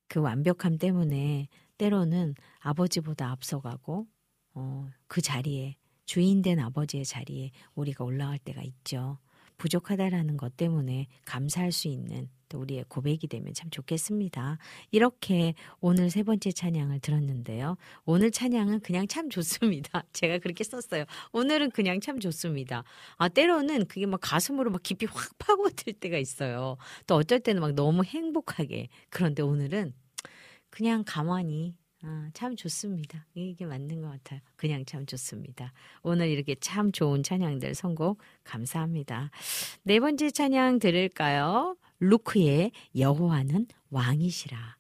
그 완벽함 때문에 때로는 아버지보다 앞서가고 어, 그 자리에 주인된 아버지의 자리에 우리가 올라갈 때가 있죠. 부족하다라는 것 때문에 감사할 수 있는 또 우리의 고백이 되면 참 좋겠습니다. 이렇게 오늘 세 번째 찬양을 들었는데요. 오늘 찬양은 그냥 참 좋습니다. [laughs] 제가 그렇게 썼어요. 오늘은 그냥 참 좋습니다. 아, 때로는 그게 막 가슴으로 막 깊이 확 파고들 때가 있어요. 또 어쩔 때는 막 너무 행복하게. 그런데 오늘은 그냥 가만히 아, 참 좋습니다. 이게 맞는 것 같아요. 그냥 참 좋습니다. 오늘 이렇게 참 좋은 찬양들 선곡 감사합니다. 네 번째 찬양 들을까요? 루크의 여호와는 왕이시라.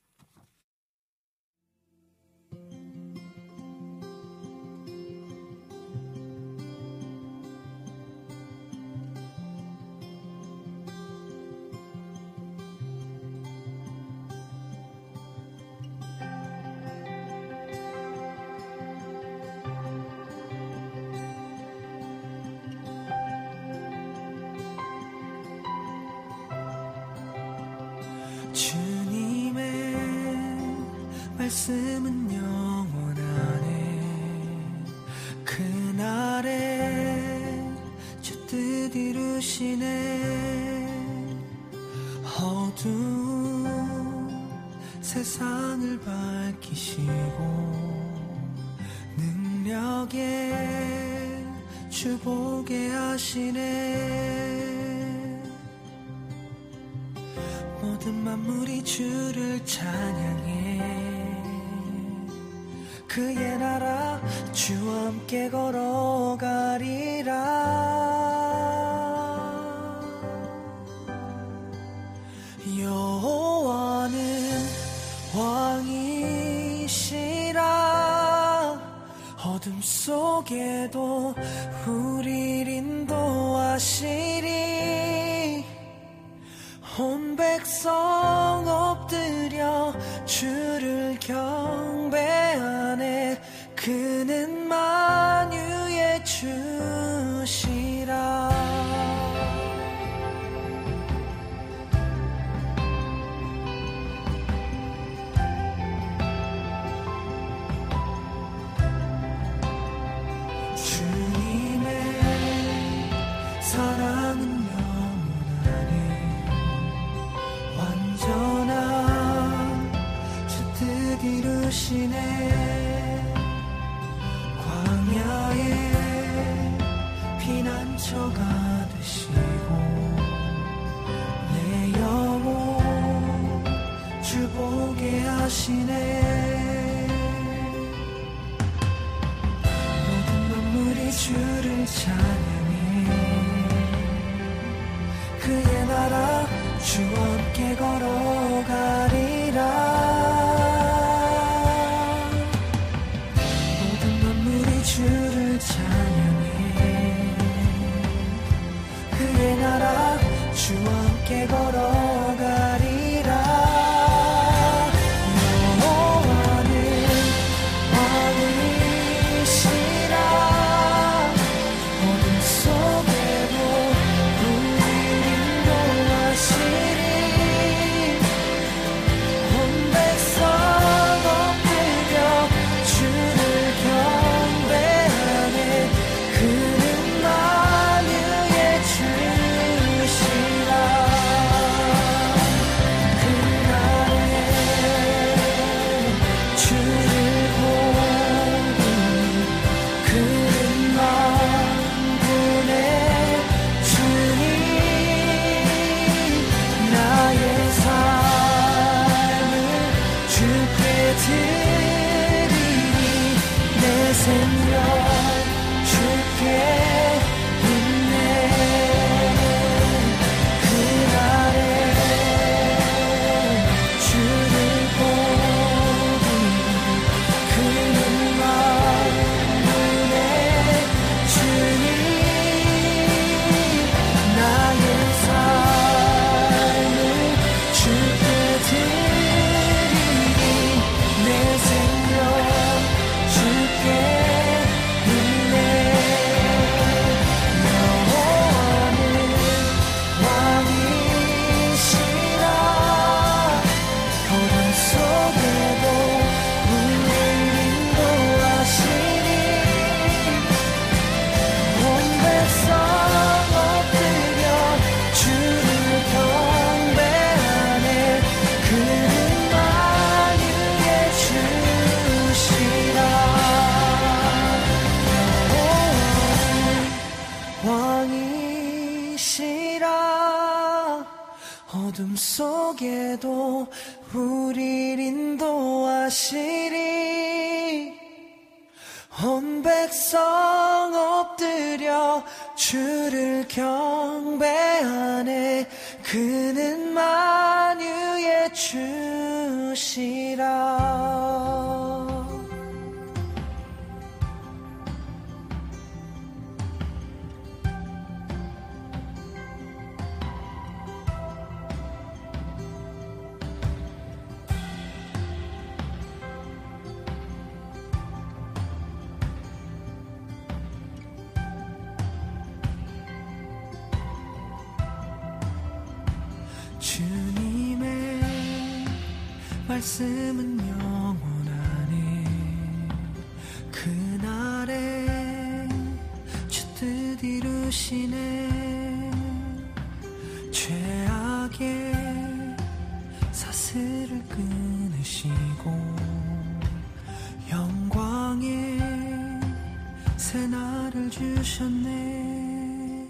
새날을 주셨네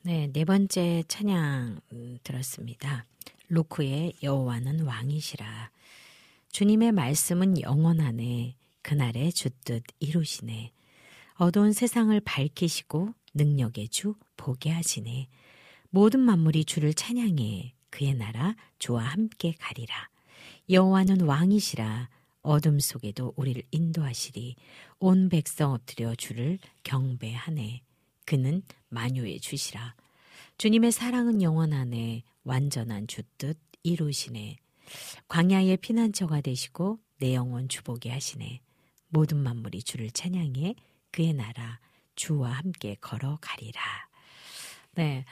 네, 네 번째 찬양 음, 들었습니다. 로크의 여호와는 왕이시라. 주님의 말씀은 영원하네. 그날의 주뜻 이루시네. 어두운 세상을 밝히시고 능력의 주 보게 하시네. 모든 만물이 주를 찬양해 그의 나라 주와 함께 가리라. 여호와는 왕이시라. 어둠 속에도 우리를 인도하시리. 온 백성 엎드려 주를 경배하네. 그는 만유의 주시라. 주님의 사랑은 영원하네. 완전한 주 뜻 이루시네. 광야의 피난처가 되시고 내 영혼 주보게 하시네. 모든 만물이 주를 찬양해 그의 나라 주와 함께 걸어가리라. 네.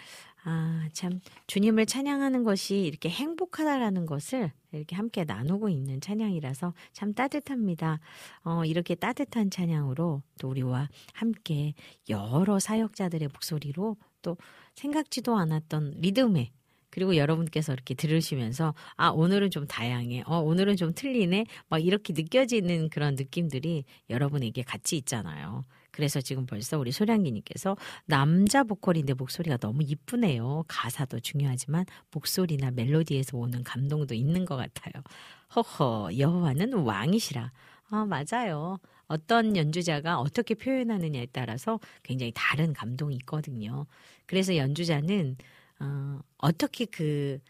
아, 참, 주님을 찬양하는 것이 이렇게 행복하다라는 것을 이렇게 함께 나누고 있는 찬양이라서 참 따뜻합니다. 어, 이렇게 따뜻한 찬양으로 또 우리와 함께 여러 사역자들의 목소리로 또 생각지도 않았던 리듬에 그리고 여러분께서 이렇게 들으시면서 아 오늘은 좀 다양해. 어 오늘은 좀 틀리네. 막 이렇게 느껴지는 그런 느낌들이 여러분에게 같이 있잖아요 그래서 지금 벌써 우리 소량기님께서 남자 보컬인데 목소리가 너무 이쁘네요. 가사도 중요하지만 목소리나 멜로디에서 오는 감동도 있는 것 같아요. 허허 여호와는 왕이시라. 아 맞아요. 어떤 연주자가 어떻게 표현하느냐에 따라서 굉장히 다른 감동이 있거든요. 그래서 연주자는 어, 어떻게 그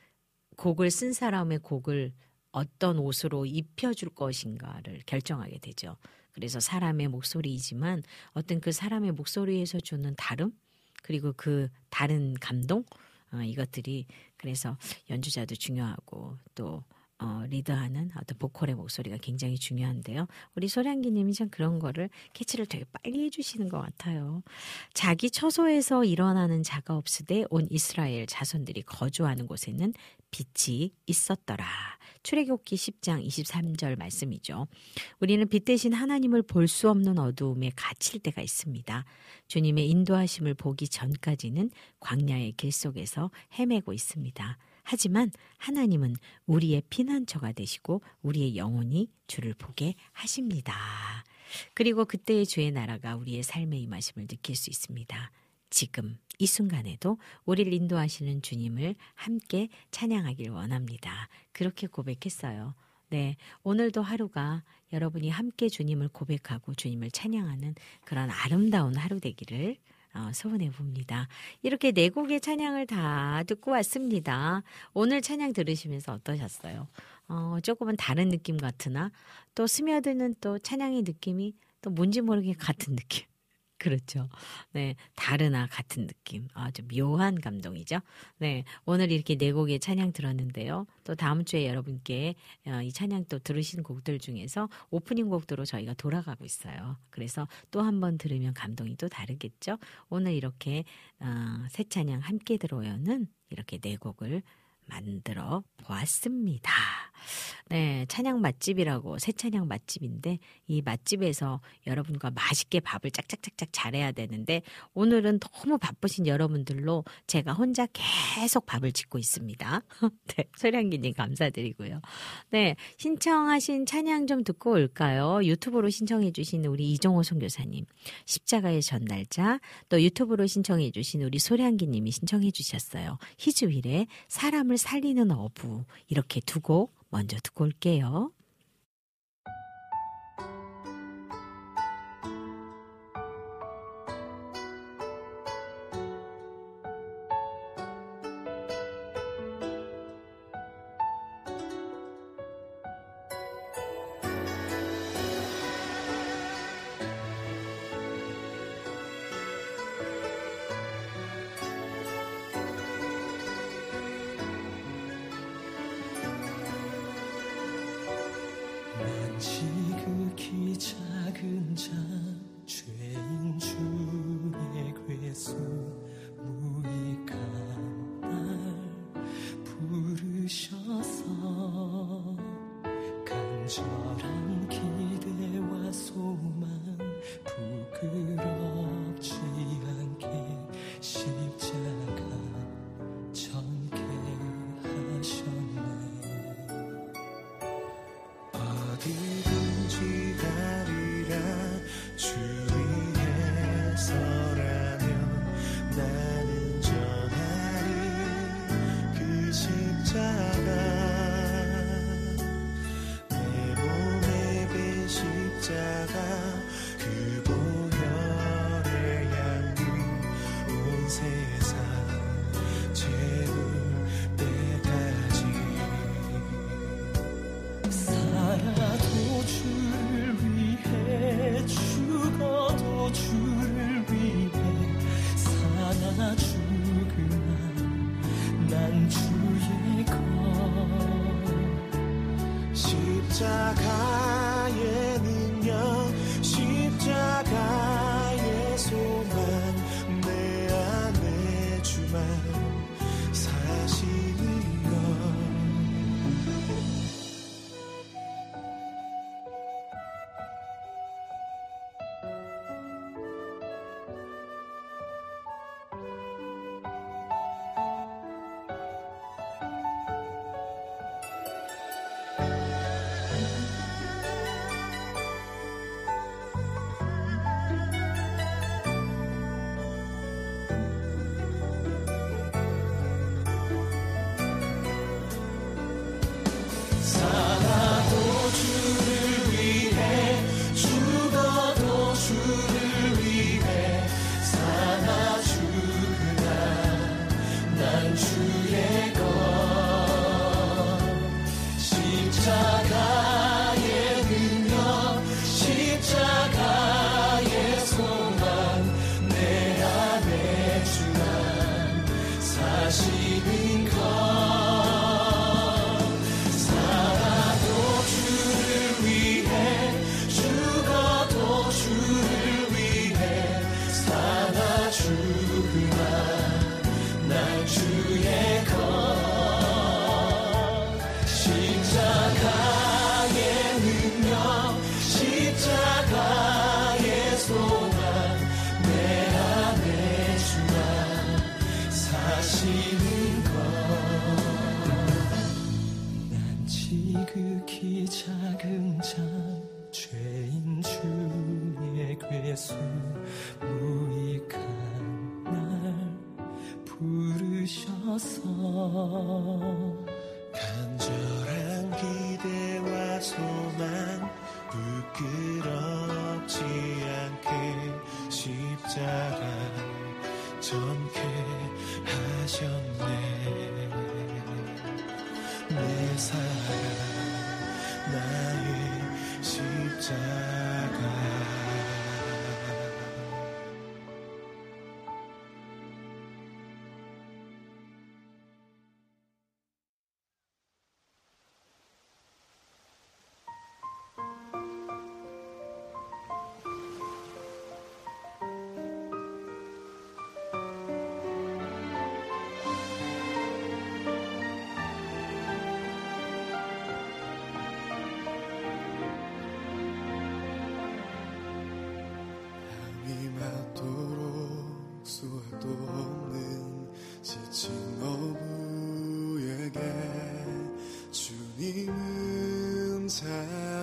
곡을 쓴 사람의 곡을 어떤 옷으로 입혀줄 것인가를 결정하게 되죠. 그래서 사람의 목소리이지만 어떤 그 사람의 목소리에서 주는 다름 그리고 그 다른 감동 어, 이것들이 그래서 연주자도 중요하고 또 어, 리드하는 어떤 보컬의 목소리가 굉장히 중요한데요. 우리 소량기님이 참 그런 거를 캐치를 되게 빨리 해주시는 것 같아요. 자기 처소에서 일어나는 자가 없으되 온 이스라엘 자손들이 거주하는 곳에는 빛이 있었더라. 출애굽기 10장 23절 말씀이죠. 우리는 빛 대신 하나님을 볼 수 없는 어두움에 갇힐 때가 있습니다. 주님의 인도하심을 보기 전까지는 광야의 길 속에서 헤매고 있습니다. 하지만 하나님은 우리의 피난처가 되시고 우리의 영혼이 주를 보게 하십니다. 그리고 그때의 주의 나라가 우리의 삶에 임하심을 느낄 수 있습니다. 지금 이 순간에도 우리를 인도하시는 주님을 함께 찬양하길 원합니다. 그렇게 고백했어요. 네, 오늘도 하루가 여러분이 함께 주님을 고백하고 주님을 찬양하는 그런 아름다운 하루 되기를 어, 소원해 봅니다. 이렇게 네 곡의 찬양을 다 듣고 왔습니다. 오늘 찬양 들으시면서 어떠셨어요? 어, 조금은 다른 느낌 같으나 또 스며드는 또 찬양의 느낌이 또 뭔지 모르게 같은 느낌. 그렇죠. 네. 다르나 같은 느낌. 아주 묘한 감동이죠. 네. 오늘 이렇게 네 곡의 찬양 들었는데요. 또 다음 주에 여러분께 어, 이 찬양 또 들으신 곡들 중에서 오프닝 곡으로 저희가 돌아가고 있어요. 그래서 또 한 번 들으면 감동이 또 다르겠죠. 오늘 이렇게 어, 새 찬양 함께 들어요는 이렇게 네 곡을 만들어 보았습니다. 네, 찬양 맛집이라고 새 찬양 맛집인데 이 맛집에서 여러분과 맛있게 밥을 짝짝짝짝 잘해야 되는데 오늘은 너무 바쁘신 여러분들로 제가 혼자 계속 밥을 짓고 있습니다. [laughs] 네, 소량기님 감사드리고요. 네, 신청하신 찬양 좀 듣고 올까요? 유튜브로 신청해 주신 우리 이종호 선교사님, 십자가의 전날자, 또 유튜브로 신청해 주신 우리 소량기님이 신청해 주셨어요. 희주일의 사람을 살리는 어부 이렇게 두곡 먼저 듣고 올게요.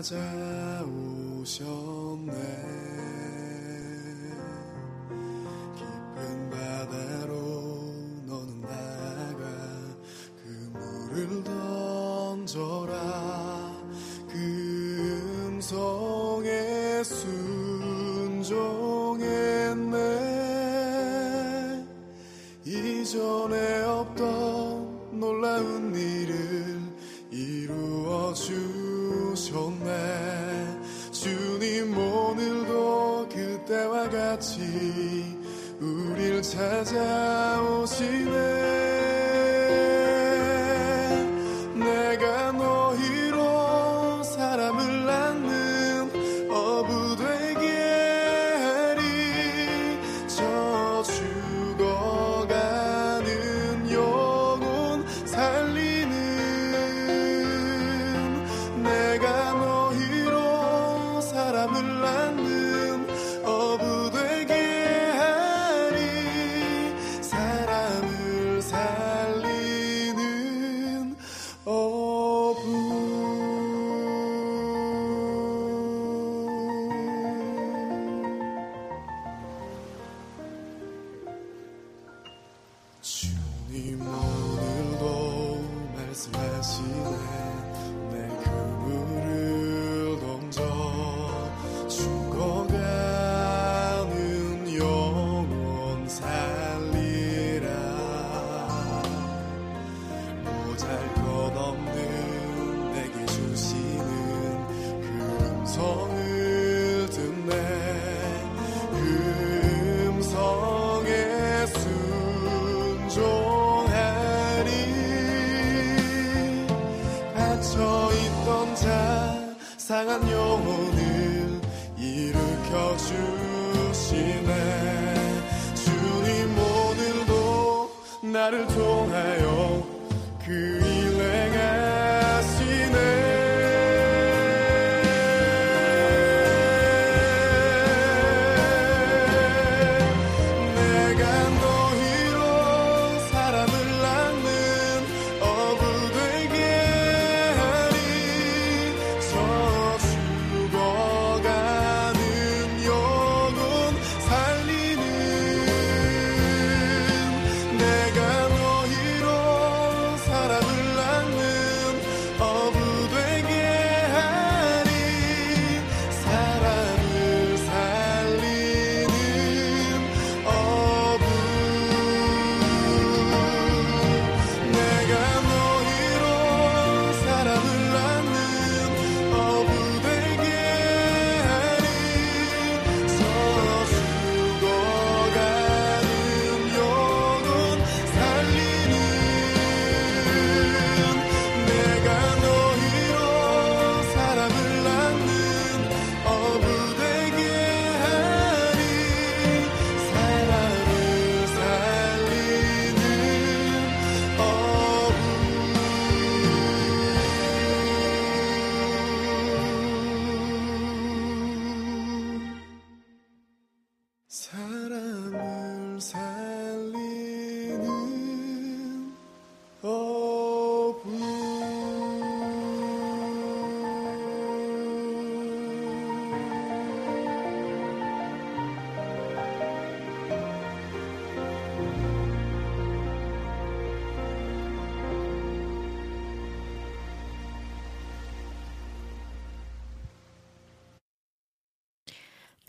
찾아오셨네. 깊은 바다로 너는 나가 그 물을 던져라. 그 음성 desert.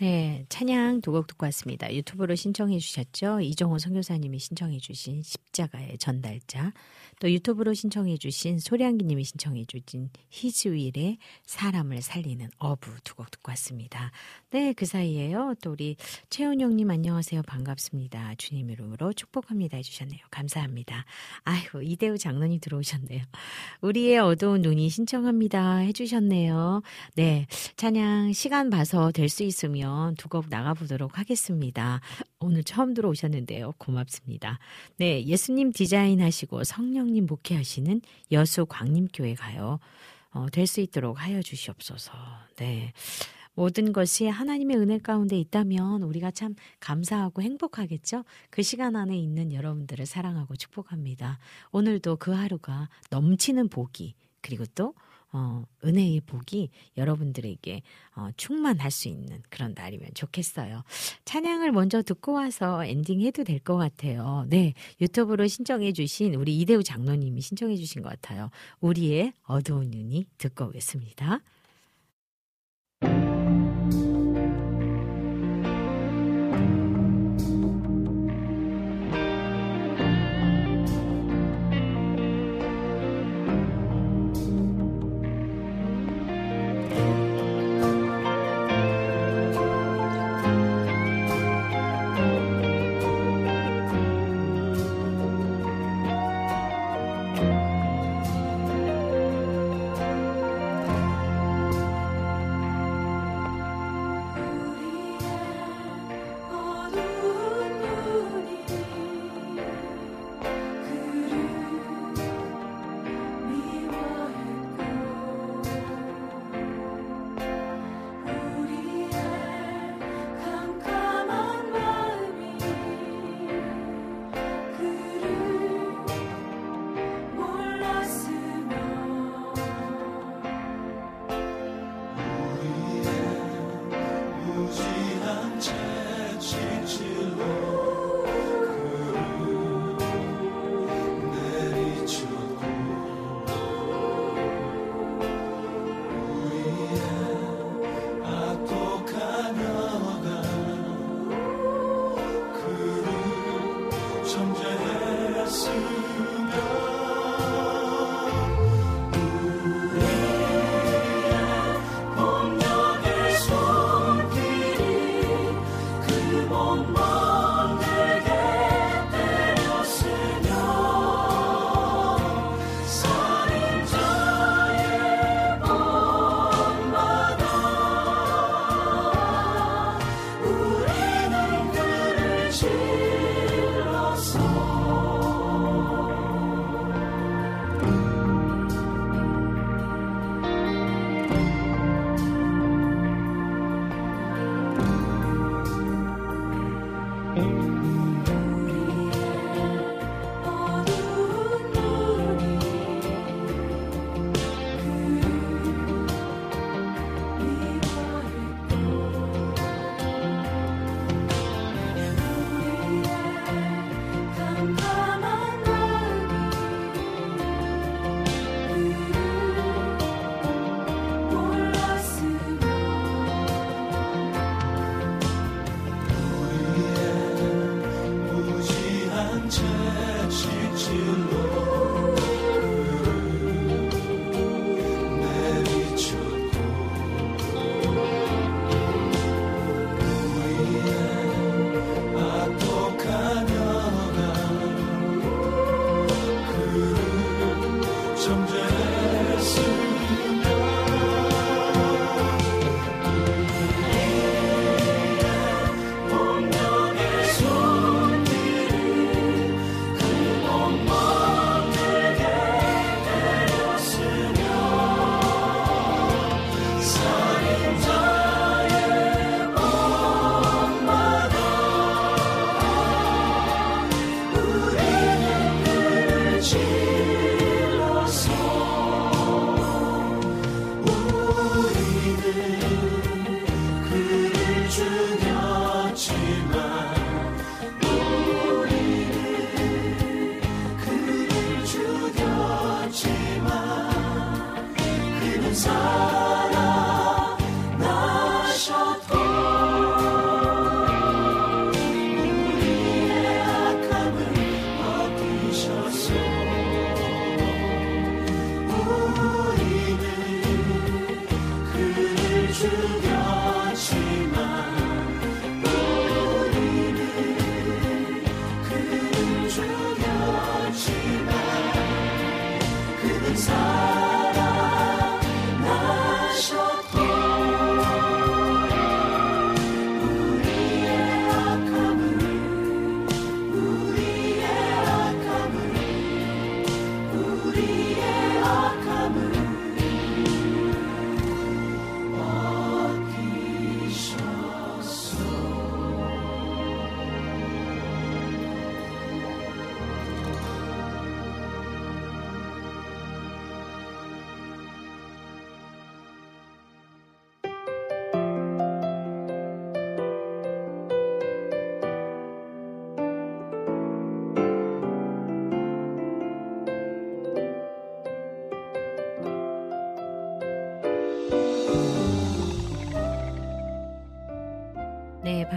네, 찬양 두 곡 듣고 왔습니다. 유튜브로 신청해 주셨죠? 이정호 선교사님이 신청해 주신 십자가의 전달자, 또 유튜브로 신청해 주신 소량기 님이 신청해 주신 히즈윌의 사람을 살리는 어부 두 곡 듣고 왔습니다. 네, 그 사이에요. 또 우리 최은영 님 안녕하세요. 반갑습니다. 주님 이름으로 축복합니다 해주셨네요. 감사합니다. 아이고, 이대우 장로님 들어오셨네요. 우리의 어두운 눈이 신청합니다 해주셨네요. 네, 찬양 시간 봐서 될 수 있으면 두곡 나가보도록 하겠습니다. 오늘 처음 들어오셨는데요. 고맙습니다. 네, 예수님 디자인 하시고 성령님 목회하시는 여수 광림교회 가요. 어, 될 수 있도록 하여 주시옵소서. 네. 모든 것이 하나님의 은혜 가운데 있다면 우리가 참 감사하고 행복하겠죠? 그 시간 안에 있는 여러분들을 사랑하고 축복합니다. 오늘도 그 하루가 넘치는 복이, 그리고 또 어, 은혜의 복이 여러분들에게 어, 충만할 수 있는 그런 날이면 좋겠어요. 찬양을 먼저 듣고 와서 엔딩 해도 될 것 같아요. 네, 유튜브로 신청해 주신 우리 이대우 장로님이 신청해 주신 것 같아요. 우리의 어두운 눈이 듣고 오겠습니다.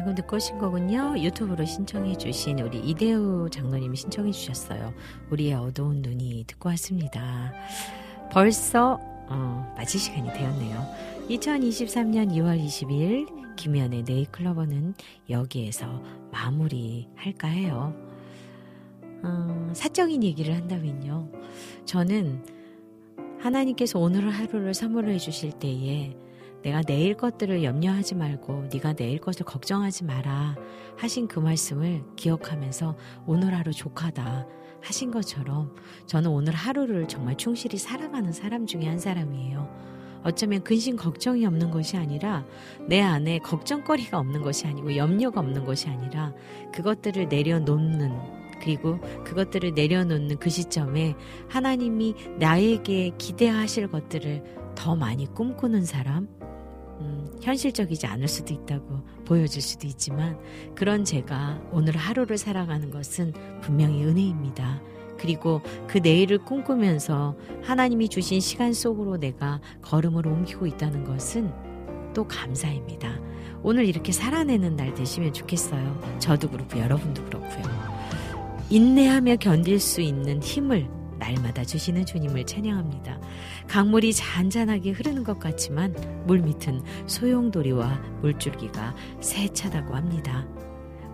방금 듣고 오신 거군요. 유튜브로 신청해 주신 우리 이대우 장로님이 신청해 주셨어요. 우리의 어두운 눈이 듣고 왔습니다. 벌써 어, 마칠 시간이 되었네요. 2023년 2월 20일 김현의 네이클로버는 여기에서 마무리할까 해요. 어, 사적인 얘기를 한다면요. 저는 하나님께서 오늘 하루를 선물해 주실 때에 내가 내일 것들을 염려하지 말고 네가 내일 것을 걱정하지 마라 하신 그 말씀을 기억하면서 오늘 하루 족하다 하신 것처럼 저는 오늘 하루를 정말 충실히 살아가는 사람 중에 한 사람이에요. 어쩌면 근심 걱정이 없는 것이 아니라 내 안에 걱정거리가 없는 것이 아니고 염려가 없는 것이 아니라 그것들을 내려놓는 그리고 그것들을 내려놓는 그 시점에 하나님이 나에게 기대하실 것들을 더 많이 꿈꾸는 사람, 음, 현실적이지 않을 수도 있다고 보여줄 수도 있지만 그런 제가 오늘 하루를 살아가는 것은 분명히 은혜입니다. 그리고 그 내일을 꿈꾸면서 하나님이 주신 시간 속으로 내가 걸음을 옮기고 있다는 것은 또 감사입니다. 오늘 이렇게 살아내는 날 되시면 좋겠어요. 저도 그렇고 여러분도 그렇고요. 인내하며 견딜 수 있는 힘을 날마다 주시는 주님을 찬양합니다. 강물이 잔잔하게 흐르는 것 같지만 물밑은 소용돌이와 물줄기가 세차다고 합니다.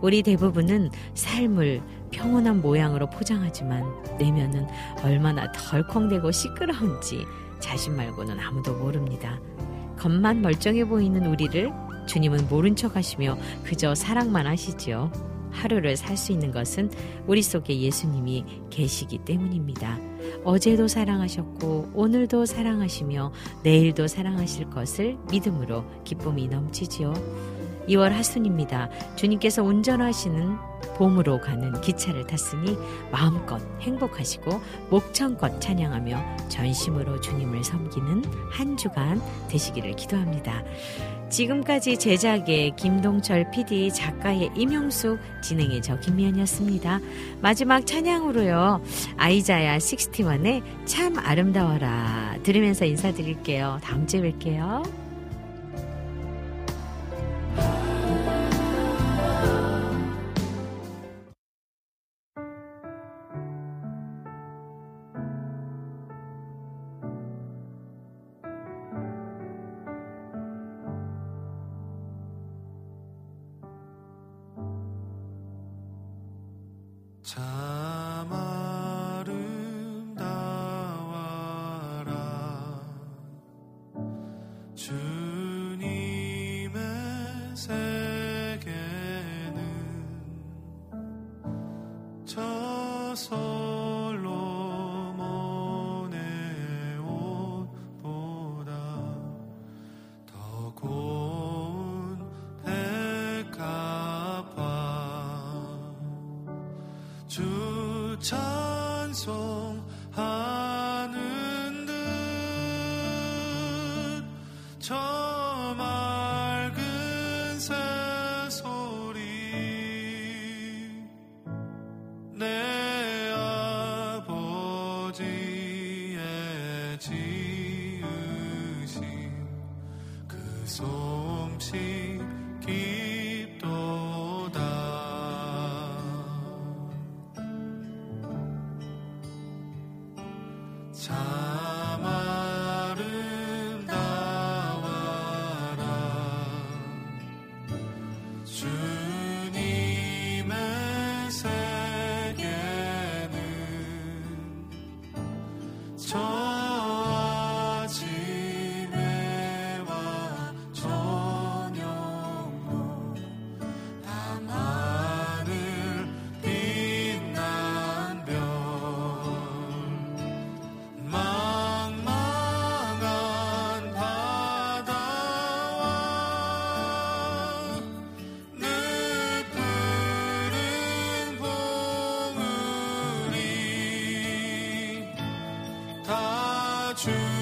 우리 대부분은 삶을 평온한 모양으로 포장하지만 내면은 얼마나 덜컹대고 시끄러운지 자신 말고는 아무도 모릅니다. 겉만 멀쩡해 보이는 우리를 주님은 모른 척 하시며 그저 사랑만 하시지요. 하루를 살 수 있는 것은 우리 속에 예수님이 계시기 때문입니다. 어제도 사랑하셨고 오늘도 사랑하시며 내일도 사랑하실 것을 믿음으로 기쁨이 넘치지요. 2월 하순입니다. 주님께서 운전하시는 봄으로 가는 기차를 탔으니 마음껏 행복하시고 목청껏 찬양하며 전심으로 주님을 섬기는 한 주간 되시기를 기도합니다. 지금까지 제작의 김동철 PD, 작가의 임용숙, 진행의 저 김미연이었습니다. 마지막 찬양으로요. 아이자야 61의 참 아름다워라 들으면서 인사드릴게요. 다음 주에 뵐게요. 찬송하는 듯 다